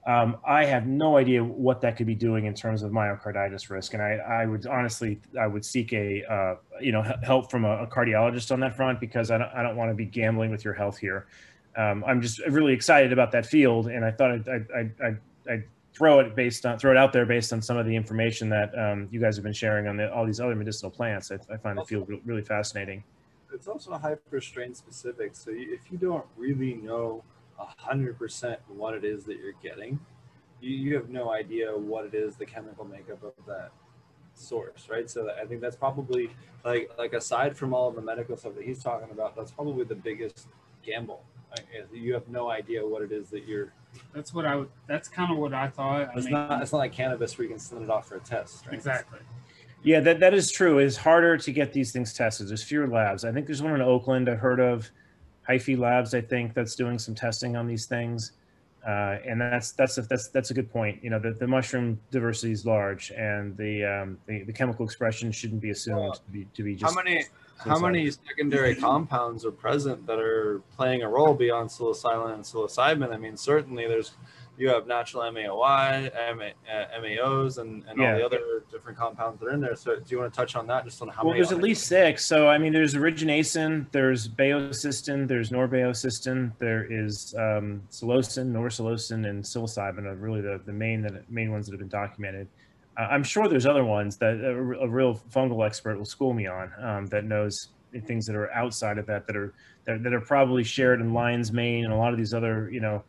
Um, I have no idea what that could be doing in terms of myocarditis risk, and I, I would honestly I would seek a uh, you know help from a, a, cardiologist on that front because I don't, I don't want to be gambling with your health here. Um, I'm just really excited about that field, and I thought I'd, I'd, I'd, I'd throw it based on throw it out there based on some of the information that um, you guys have been sharing on the, all these other medicinal plants. I, I find the field really fascinating. It's also hyper strain specific. So you, if you don't really know hundred percent what it is that you're getting, you, you have no idea what it is the chemical makeup of that source, right? So I think that's probably like like aside from all of the medical stuff that he's talking about, that's probably the biggest gamble. You have no idea what it is that you're that's what I would. That's kind of what I thought. It's I mean, not. It's not like cannabis where you can send it off for a test. Right? Exactly. Yeah, that, that is true. It's harder to get these things tested. There's fewer labs. I think there's one in Oakland I heard of, Hyphy Labs. I think that's doing some testing on these things, uh, and that's that's a, that's that's a good point. You know, the, the mushroom diversity is large, and the um, the, the chemical expression shouldn't be assumed to be to be just. How many how many secondary compounds are present that are playing a role beyond psilocybin and psilocybin? I mean, certainly there's you have natural MAOI, MAOs, uh, and, and yeah. all the other different compounds that are in there. So, do you want to touch on that just on how well, many? Well, there's at least six. So, I mean, there's aeruginascin, there's baeocystin, there's norbaeocystin, there is um, psilocin, norpsilocin, and psilocybin are really the, the main that main ones that have been documented. I'm sure there's other ones that a, a, real fungal expert will school me on um, that knows things that are outside of that that are that, that are probably shared in lion's mane and a lot of these other you know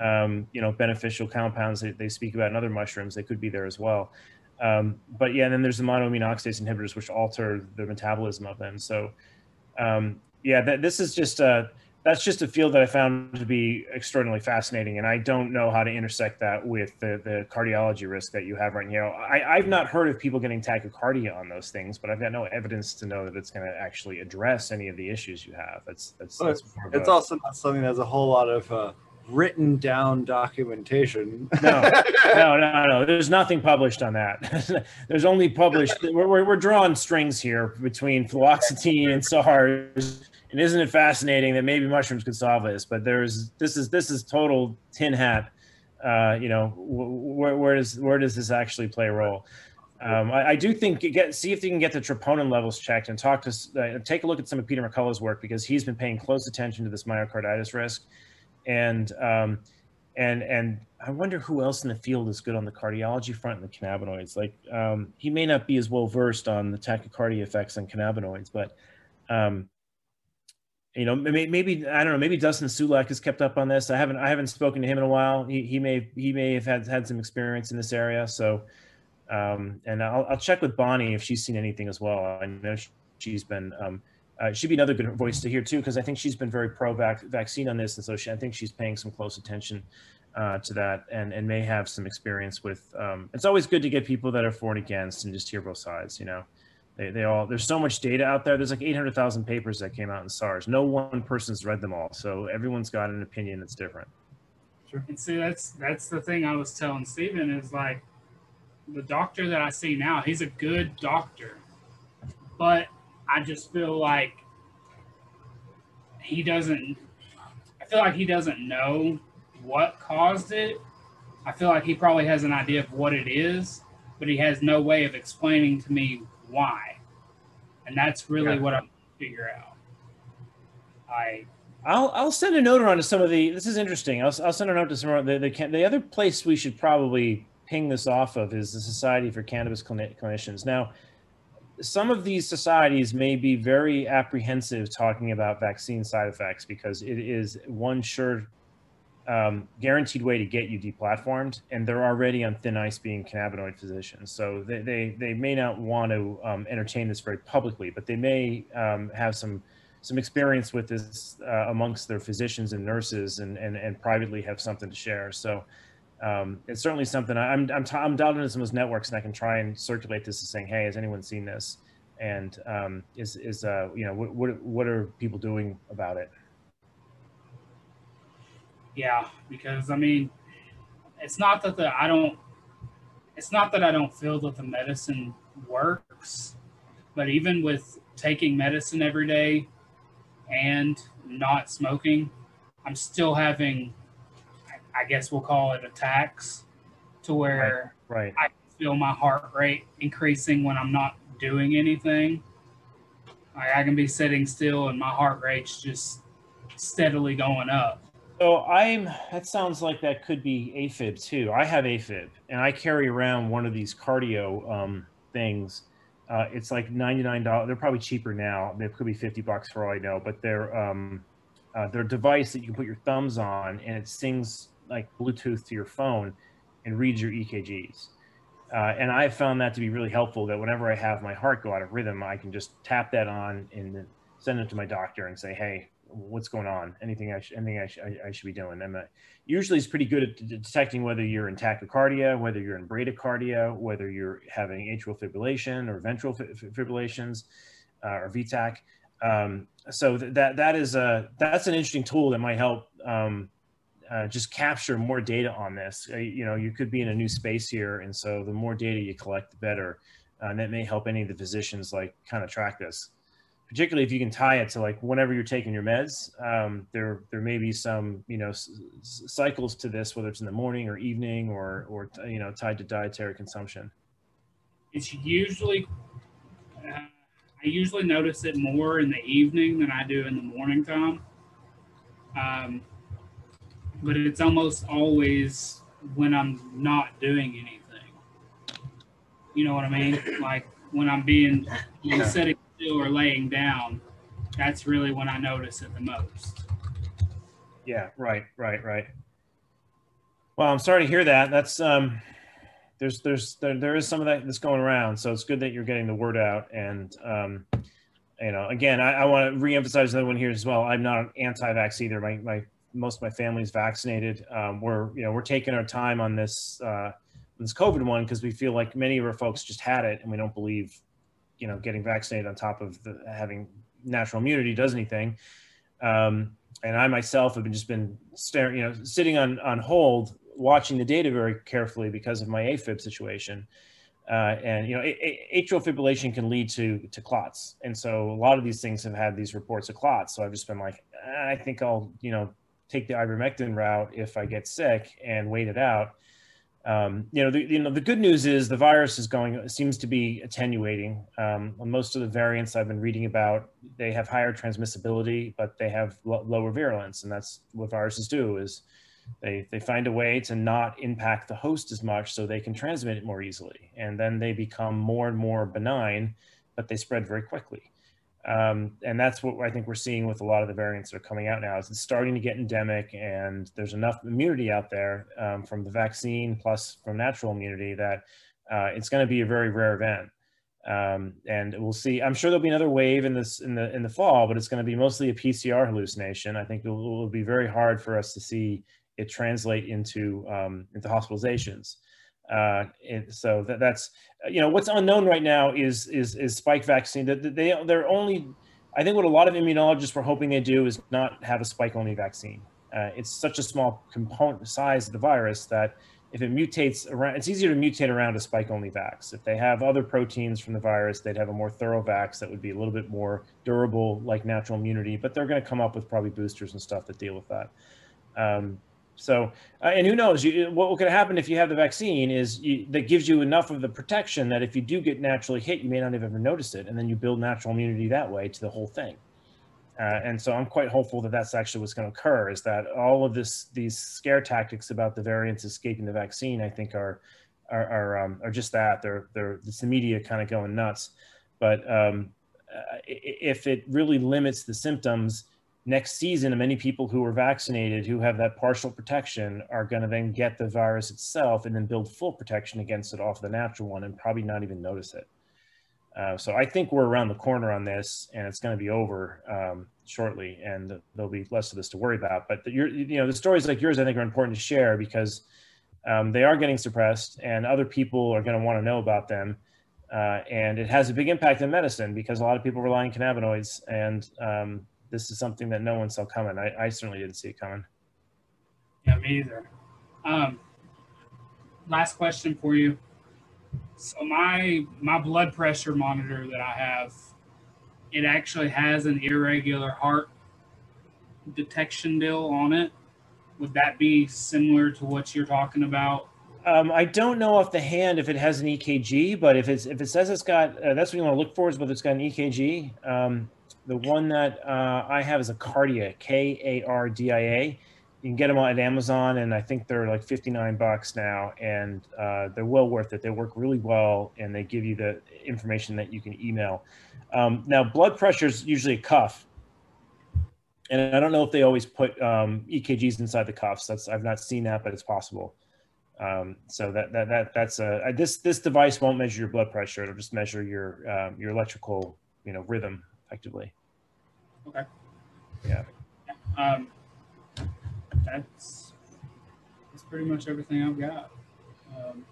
um, you know beneficial compounds that they speak about in other mushrooms they could be there as well. Um, but yeah and then there's the monoamine oxidase inhibitors which alter the metabolism of them. So um, yeah that, this is just uh, that's just a field that I found to be extraordinarily fascinating, and I don't know how to intersect that with the, the cardiology risk that you have right now. I, I've not heard of people getting tachycardia on those things, but I've got no evidence to know that it's going to actually address any of the issues you have. That's that's, Well, that's more It's a- also not something that has a whole lot of uh, written down documentation. [laughs] No. no, no, no. There's nothing published on that. [laughs] There's only published. We're, we're, we're drawing strings here between fluoxetine and SARS. And isn't it fascinating that maybe mushrooms could solve this? But there's this is this is total tin hat. Uh, you know, wh- where, where does where does this actually play a role? Um, I, I do think get see if you can get the troponin levels checked and talk to uh, take a look at some of Peter McCullough's work because he's been paying close attention to this myocarditis risk, and um, and and I wonder who else in the field is good on the cardiology front and the cannabinoids. Like um, he may not be as well versed on the tachycardia effects on cannabinoids, but um, you know maybe, maybe I don't know. Maybe Dustin Sulak has kept up on this. I haven't I haven't spoken to him in a while. He, he may he may have had had some experience in this area. So um, and I'll, I'll check with Bonnie if she's seen anything as well. I know she- she's been um, uh, she'd be another good voice to hear too because I think she's been very pro vac- vaccine on this, and so she, I think she's paying some close attention uh, to that and and may have some experience with. Um, it's always good to get people that are for and against and just hear both sides. You know, they they all there's so much data out there. There's like 800,000 papers that came out in SARS. No one person's read them all, so everyone's got an opinion that's different. Sure. And see, that's that's the thing I was telling Steven is like the doctor that I see now, he's a good doctor. But I just feel like he doesn't I feel like he doesn't know what caused it. I feel like he probably has an idea of what it is, but he has no way of explaining to me why. And that's really Yeah. what I'm figure out. I I'll I'll send a note around to some of the. This is interesting. I'll I'll send a note to some of the the, the other place we should probably ping this off of is the Society for Cannabis Clini- Clinicians. Now, some of these societies may be very apprehensive talking about vaccine side effects because it is one sure um, guaranteed way to get you deplatformed, and they're already on thin ice being cannabinoid physicians. So they they, they may not want to um, entertain this very publicly, but they may um, have some some experience with this uh, amongst their physicians and nurses, and, and and privately have something to share. So. Um, it's certainly something I- I'm I'm, t- I'm dialed into some of those networks, and I can try and circulate this as saying, "Hey, has anyone seen this?" And um, is is uh, you know what, what what are people doing about it? Yeah, because I mean, it's not that the I don't. It's not that I don't feel that the medicine works, but even with taking medicine every day and not smoking, I'm still having, I- guess we'll call it attacks, to where Right. I feel my heart rate increasing when I'm not doing anything. Like I can be sitting still and my heart rate's just steadily going up. So I'm. That sounds like that could be AFib too. I have AFib, and I carry around one of these cardio um, things. Uh, it's like ninety nine dollars. They're probably cheaper now. They could be fifty bucks for all I know. But they're um, uh, they're a device that you can put your thumbs on, and it sings like Bluetooth to your phone, and reads your EKGs. Uh, and I've found that to be really helpful. That whenever I have my heart go out of rhythm, I can just tap that on and send it to my doctor and say, "Hey, what's going on? Anything I, sh- anything I, sh- I, I should be doing?" And uh, usually, it's pretty good at d- detecting whether you're in tachycardia, whether you're in bradycardia, whether you're having atrial fibrillation or ventral fi- fi- fibrillations, uh, or VTAC. Um, so th- that that is a that's an interesting tool that might help. Um, uh, just capture more data on this. Uh, you know, you could be in a new space here, and so the more data you collect, the better. Uh, and that may help any of the physicians like kind of track this. Particularly if you can tie it to like whenever you're taking your meds, um, there there may be some you know s- s- cycles to this, whether it's in the morning or evening or or you know tied to dietary consumption. It's usually, uh, I usually notice it more in the evening than I do in the morning time. Um, but it's almost always when I'm not doing anything. You know what I mean? Like when I'm being when I'm still or laying down, that's really when I notice it the most. Yeah, right, right, right. Well, I'm sorry to hear that. That's um, there's there's there, there is some of that that's going around. So it's good that you're getting the word out. And um, you know, again, I, I want to reemphasize another one here as well. I'm not anti-vax either. My, my most of my family is vaccinated. Um, we're you know we're taking our time on this uh, this COVID one because we feel like many of our folks just had it and we don't believe you know getting vaccinated on top of the, having natural immunity does anything. Um, and I myself have been just been staring, you know, sitting on on hold, watching the data very carefully because of my AFib situation. Uh, and you know, atrial fibrillation can lead to to clots, and so a lot of these things have had these reports of clots. So I've just been like, I think I'll you know take the ivermectin route if I get sick and wait it out. Um, you know, the, you know, the good news is the virus is going seems to be attenuating. Um, most of the variants I've been reading about, they have higher transmissibility, but they have lower virulence, and that's what viruses do. Is they, they find a way to not impact the host as much so they can transmit it more easily. And then they become more and more benign, but they spread very quickly. Um, and that's what I think we're seeing with a lot of the variants that are coming out now. Is it's starting to get endemic, and there's enough immunity out there um, from the vaccine plus from natural immunity that uh, it's going to be a very rare event. Um, and we'll see. I'm sure there'll be another wave in this in the in the fall, but it's going to be mostly a PCR hallucination. I think it will, it will be very hard for us to see it translate into um, into hospitalizations. Uh, and so that, that's you know what's unknown right now is is is spike vaccine. That they they're only I think what a lot of immunologists were hoping they do is not have a spike only vaccine. Uh, it's such a small component size of the virus that if it mutates around, it's easier to mutate around a spike only vax. If they have other proteins from the virus, they'd have a more thorough vax that would be a little bit more durable, like natural immunity. But they're going to come up with probably boosters and stuff that deal with that. Um, so, uh, and who knows? You, what could happen if you have the vaccine is you, that gives you enough of the protection that if you do get naturally hit, you may not have ever noticed it, and then you build natural immunity that way to the whole thing. Uh, and so, I'm quite hopeful that that's actually what's going to occur. Is that all of this, these scare tactics about the variants escaping the vaccine, I think are are are, um, are just that. They're they're it's the media kind of going nuts. But um, uh, if it really limits the symptoms next season, many people who are vaccinated who have that partial protection are going to then get the virus itself and then build full protection against it off the natural one and probably not even notice it. Uh, so I think we're around the corner on this, and it's going to be over um, shortly, and there'll be less of this to worry about. But the, you know, the stories like yours, I think, are important to share because um, they are getting suppressed, and other people are going to want to know about them. Uh, and it has a big impact in medicine because a lot of people rely on cannabinoids, and um, this is something that no one saw coming. I, I certainly didn't see it coming. Yeah, me either. Um, last question for you. So my my blood pressure monitor that I have, it actually has an irregular heart detection deal on it. Would that be similar to what you're talking about? Um, I don't know off the hand if it has an EKG, but if it's if it says it's got, uh, that's what you want to look for is whether it's got an EKG. Um, the one that uh, I have is a Kardia, K A R D I A. You can get them at Amazon, and I think they're like 59 bucks now, and uh, they're well worth it. They work really well, and they give you the information that you can email. Um, now, blood pressure is usually a cuff, and I don't know if they always put um, EKGs inside the cuffs. That's I've not seen that, but it's possible. Um, so that, that that that's a this this device won't measure your blood pressure. It'll just measure your um, your electrical you know rhythm effectively. Okay. Yeah. Um, that's that's pretty much everything I've got. Um,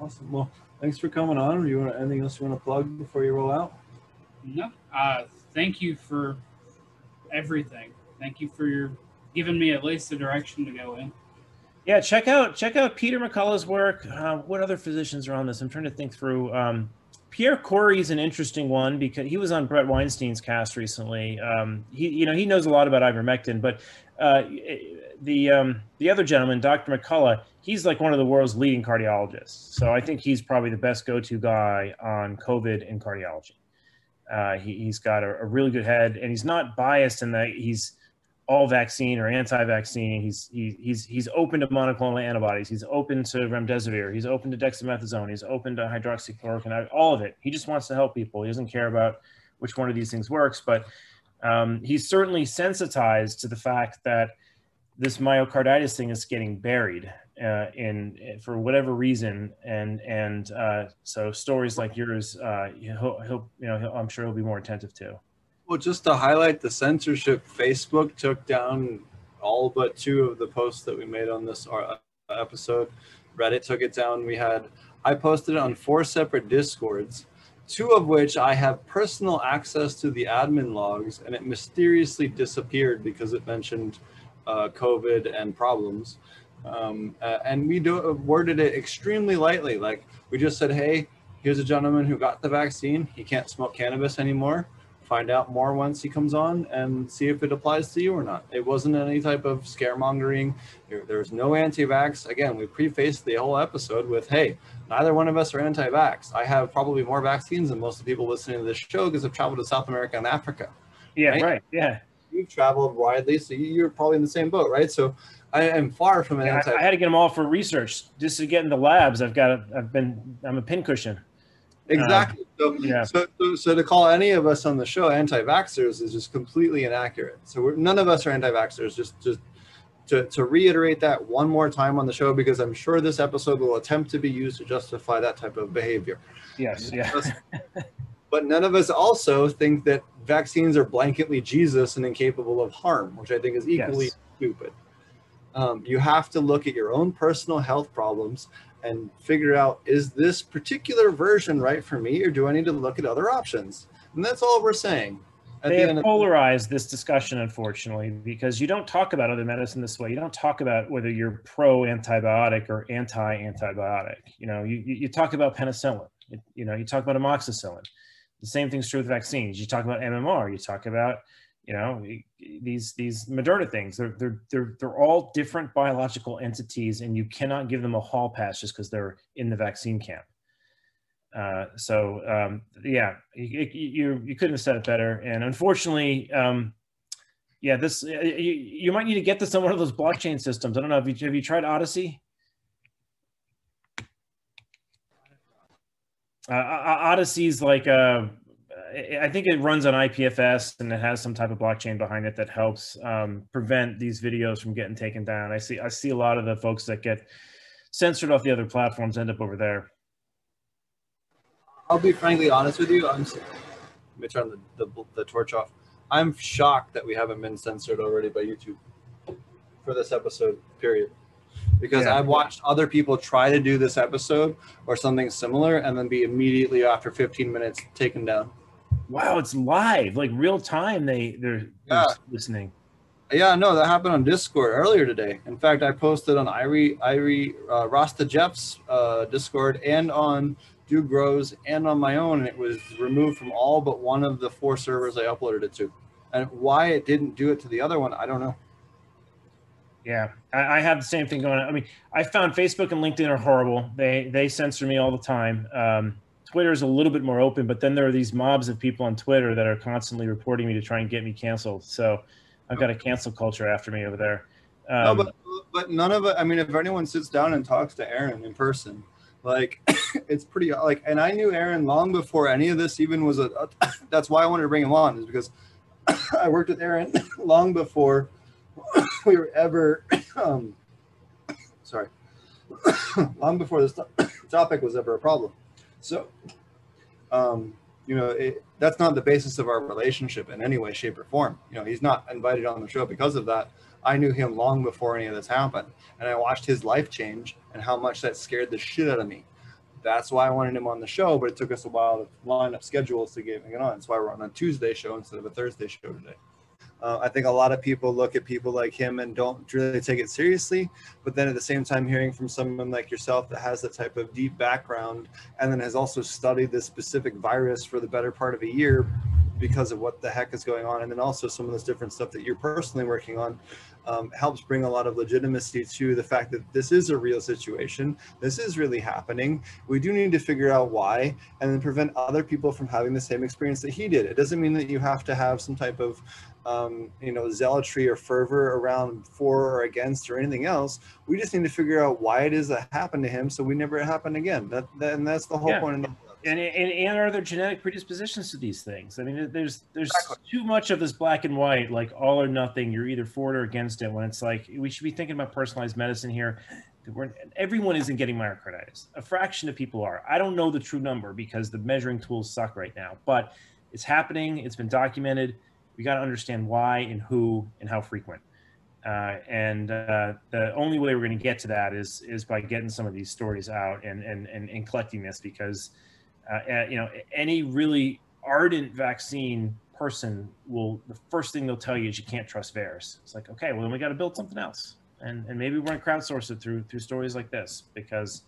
awesome. Well, thanks for coming on. Do you want anything else you want to plug before you roll out? No. Uh, thank you for everything. Thank you for your giving me at least a direction to go in. Yeah, check out check out Peter McCullough's work. Uh, what other physicians are on this? I'm trying to think through. Um, Pierre Kory is an interesting one because he was on Bret Weinstein's cast recently. Um, he, you know, he knows a lot about ivermectin, but uh, the um, the other gentleman, Dr. McCullough, he's like one of the world's leading cardiologists. So I think he's probably the best go-to guy on COVID and cardiology. Uh, he, has got a, a, really good head, and he's not biased in that he's all vaccine or anti-vaccine. He's he, he's he's open to monoclonal antibodies. He's open to remdesivir. He's open to dexamethasone. He's open to hydroxychloroquine. All of it. He just wants to help people. He doesn't care about which one of these things works. But um, he's certainly sensitized to the fact that this myocarditis thing is getting buried uh, in for whatever reason. And and uh, so stories like yours, uh, he'll, he'll you know he'll, I'm sure he'll be more attentive to. Well, just to highlight the censorship, Facebook took down all but two of the posts that we made on this uh, episode. Reddit took it down. We had I posted it on four separate discords, two of which I have personal access to the admin logs, and it mysteriously disappeared because it mentioned uh, COVID and problems. Um, uh, and we do, worded it extremely lightly. Like we just said, hey, here's a gentleman who got the vaccine. He can't smoke cannabis anymore find out more once he comes on and see if it applies to you or not. It wasn't any type of scaremongering. There, there's no anti-vax. Again, we prefaced the whole episode with, hey, neither one of us are anti-vax. I have probably more vaccines than most of the people listening to this show because I've traveled to South America and Africa. Yeah, right. right. Yeah. You've traveled widely, so you're probably in the same boat, right? So I am far from an yeah, anti. I had to get them all for research just to get in the labs. I've got, a, I've been, I'm a pincushion. Exactly. so, yeah. so, so, so, to call any of us on the show anti-vaxxers is just completely inaccurate. So none of us are anti-vaxxers. Just, just to, to reiterate that one more time on the show, because I'm sure this episode will attempt to be used to justify that type of behavior. Yes. Yeah. [laughs] but none of us also think that vaccines are blanketly Jesus and incapable of harm, which I think is equally yes. stupid. Um, you have to look at your own personal health problems and figure out is this particular version right for me or do I need to look at other options? And that's all we're saying. At they the have polarized this discussion, unfortunately, because you don't talk about other medicine this way. You don't talk about whether you're pro antibiotic or anti antibiotic. You know, you, you talk about penicillin. You know, you talk about amoxicillin. The same thing's true with vaccines. You talk about MMR. You talk about you know these these Moderna things they're they're they're they're all different biological entities and you cannot give them a hall pass just because they're in the vaccine camp. Uh, so um, yeah you, you you couldn't have said it better. And unfortunately um, yeah this you, you might need to get this on one of those blockchain systems. I don't know have you, have you tried Odysee? Uh, Odysee's like a I think it runs on IPFS and it has some type of blockchain behind it that helps um, prevent these videos from getting taken down. I see I see a lot of the folks that get censored off the other platforms end up over there. I'll be frankly honest with you. I'm let me turn the, the, the torch off. I'm shocked that we haven't been censored already by YouTube for this episode. Period. Because yeah. I've watched other people try to do this episode or something similar and then be immediately after 15 minutes taken down wow, it's live, like real time. They they're, yeah. they're listening. Yeah, no, that happened on Discord earlier today. In fact, I posted on Irie Irie uh, Rasta Jeff's uh, Discord and on Dude Grows and on my own, and it was removed from all but one of the four servers I uploaded it to. And why it didn't do it to the other one, I don't know. Yeah, I, I have the same thing going on. I mean, I found Facebook and LinkedIn are horrible. They they censor me all the time. Um, Twitter is a little bit more open, but then there are these mobs of people on Twitter that are constantly reporting me to try and get me canceled. So I've got a cancel culture after me over there. Um, no, but but none of it. I mean, if anyone sits down and talks to Aaron in person, like [coughs] it's pretty like. And I knew Aaron long before any of this even was a. a [coughs] that's why I wanted to bring him on is because [coughs] I worked with Aaron long before we were ever. Um, sorry, long before this topic was ever a problem. So, um, you know, it, that's not the basis of our relationship in any way, shape, or form. You know, he's not invited on the show because of that. I knew him long before any of this happened, and I watched his life change and how much that scared the shit out of me. That's why I wanted him on the show, but it took us a while to line up schedules to get him on. That's why we're on a Tuesday show instead of a Thursday show today. Uh, I think a lot of people look at people like him and don't really take it seriously. But then at the same time, hearing from someone like yourself that has that type of deep background and then has also studied this specific virus for the better part of a year because of what the heck is going on, and then also some of this different stuff that you're personally working on, um, helps bring a lot of legitimacy to the fact that this is a real situation. This is really happening. We do need to figure out why and then prevent other people from having the same experience that he did. It doesn't mean that you have to have some type of um, you know, zealotry or fervor around for or against or anything else. We just need to figure out why it is that happened to him so we never happen again. That, that and that's the whole yeah. point the and, and, and are there genetic predispositions to these things? I mean, there's there's exactly. too much of this black and white, like all or nothing. You're either for it or against it. When it's like we should be thinking about personalized medicine here. We're, everyone isn't getting myocarditis. A fraction of people are. I don't know the true number because the measuring tools suck right now. But it's happening. It's been documented. We got to understand why and who and how frequent. Uh, and uh, the only way we're going to get to that is is by getting some of these stories out and and and, and collecting this because uh, you know any really ardent vaccine person will the first thing they'll tell you is you can't trust VAERS. It's like okay, well then we got to build something else, and and maybe we're going to crowdsource it through through stories like this because.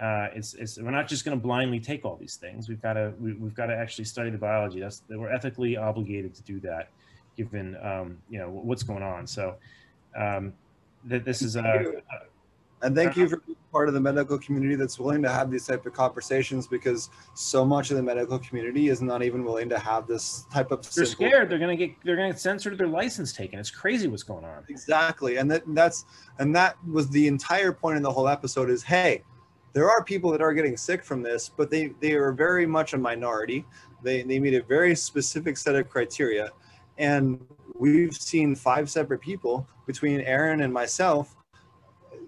Uh, it's, it's we're not just going to blindly take all these things. We've got to we, have got to actually study the biology. That's we're ethically obligated to do that, given um, you know what's going on. So um, that this is a, and thank you for being part of the medical community that's willing to have these type of conversations because so much of the medical community is not even willing to have this type of they're simple... scared they're going to get they're going to get censored their license taken it's crazy what's going on exactly and that that's and that was the entire point of the whole episode is hey there are people that are getting sick from this but they they are very much a minority they they meet a very specific set of criteria and we've seen five separate people between Aaron and myself.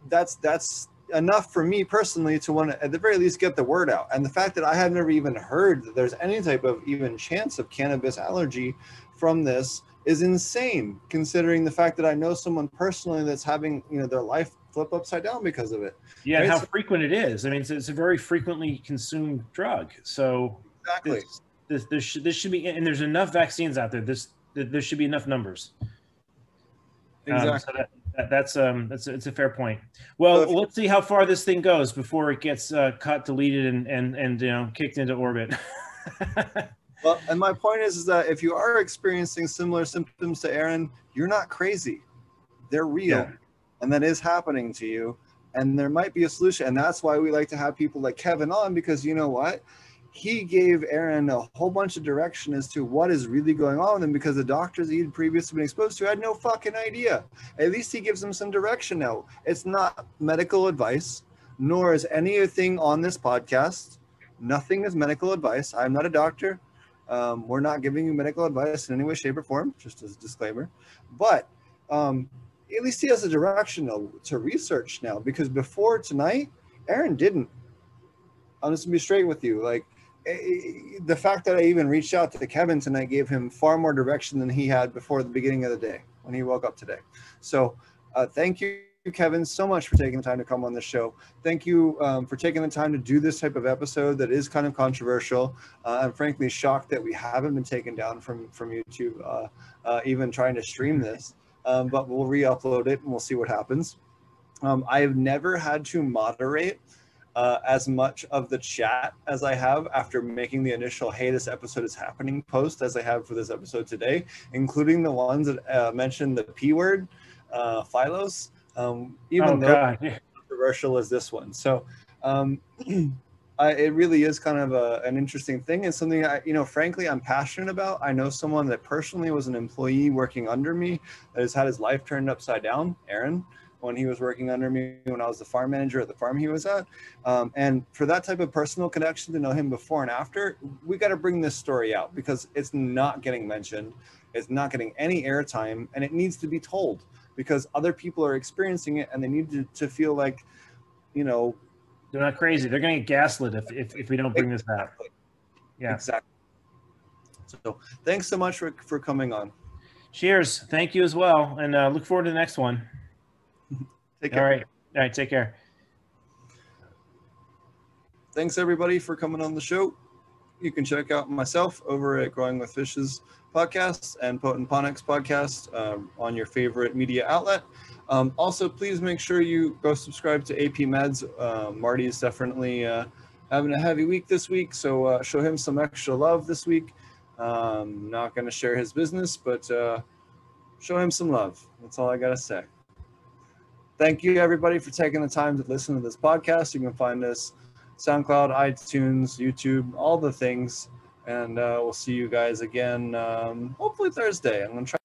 That's that's enough for me personally to want to at the very least get the word out. And the fact that I have never even heard that there's any type of even chance of cannabis allergy from this is insane considering the fact that I know someone personally that's having, you know, their life flip upside down because of it. Yeah, right? how so, frequent it is. I mean, it's, it's, a very frequently consumed drug. So exactly. This, this, this, should, this should be, and there's enough vaccines out there. This there should be enough numbers. Exactly. Um, so that, that, that's um that's it's a fair point. Well, so let's see how far this thing goes before it gets uh, cut, deleted, and and and you know kicked into orbit. [laughs] well, and my point is, is that if you are experiencing similar symptoms to Aaron, you're not crazy. They're real, yeah. And that is happening to you. And there might be a solution, and that's why we like to have people like Kevin on because you know what he gave Aaron a whole bunch of direction as to what is really going on with him because the doctors he'd previously been exposed to had no fucking idea. At least he gives them some direction now. It's not medical advice, nor is anything on this podcast. Nothing is medical advice. I'm not a doctor. Um, we're not giving you medical advice in any way, shape, or form, just as a disclaimer. But um, at least he has a direction to, to research now because before tonight, Aaron didn't. I'm just gonna be straight with you. Like the fact that I even reached out to Kevin tonight gave him far more direction than he had before the beginning of the day when he woke up today. So uh, thank you, Kevin, so much for taking the time to come on the show. Thank you um, for taking the time to do this type of episode that is kind of controversial. Uh, I'm frankly shocked that we haven't been taken down from from YouTube, uh, uh even trying to stream this. Um, but we'll re-upload it and we'll see what happens. Um, I have never had to moderate uh, as much of the chat as I have after making the initial "Hey, this episode is happening" post as I have for this episode today, including the ones that uh, mentioned the p word, uh, Phylos, um, even oh, though God. controversial as this one. So. Um, [clears throat] It really is kind of a, an interesting thing and something I, you know, frankly, I'm passionate about. I know someone that personally was an employee working under me that has had his life turned upside down, Aaron when he was working under me when I was the farm manager at the farm he was at. Um, and for that type of personal connection to know him before and after, we got to bring this story out because it's not getting mentioned, it's not getting any airtime, and it needs to be told because other people are experiencing it and they need to, to feel like, you know, they're not crazy. They're going to get gaslit if, if, if we don't bring this out. Yeah. Exactly. So thanks so much for, for coming on. Cheers. Thank you as well. And uh, look forward to the next one. [laughs] Take care. All right. All right. Take care. Thanks everybody for coming on the show. You can check out myself over at Growing with Fishes podcast and Potent Ponics podcast um, on your favorite media outlet. Um, also, please make sure you go subscribe to AP Meds. Uh, Marty is definitely uh, having a heavy week this week, so uh, show him some extra love this week. Um, not going to share his business, but uh, show him some love. That's all I got to say. Thank you, everybody, for taking the time to listen to this podcast. You can find us SoundCloud, iTunes, YouTube, all the things. And uh, we'll see you guys again, um, hopefully Thursday. I'm going to try.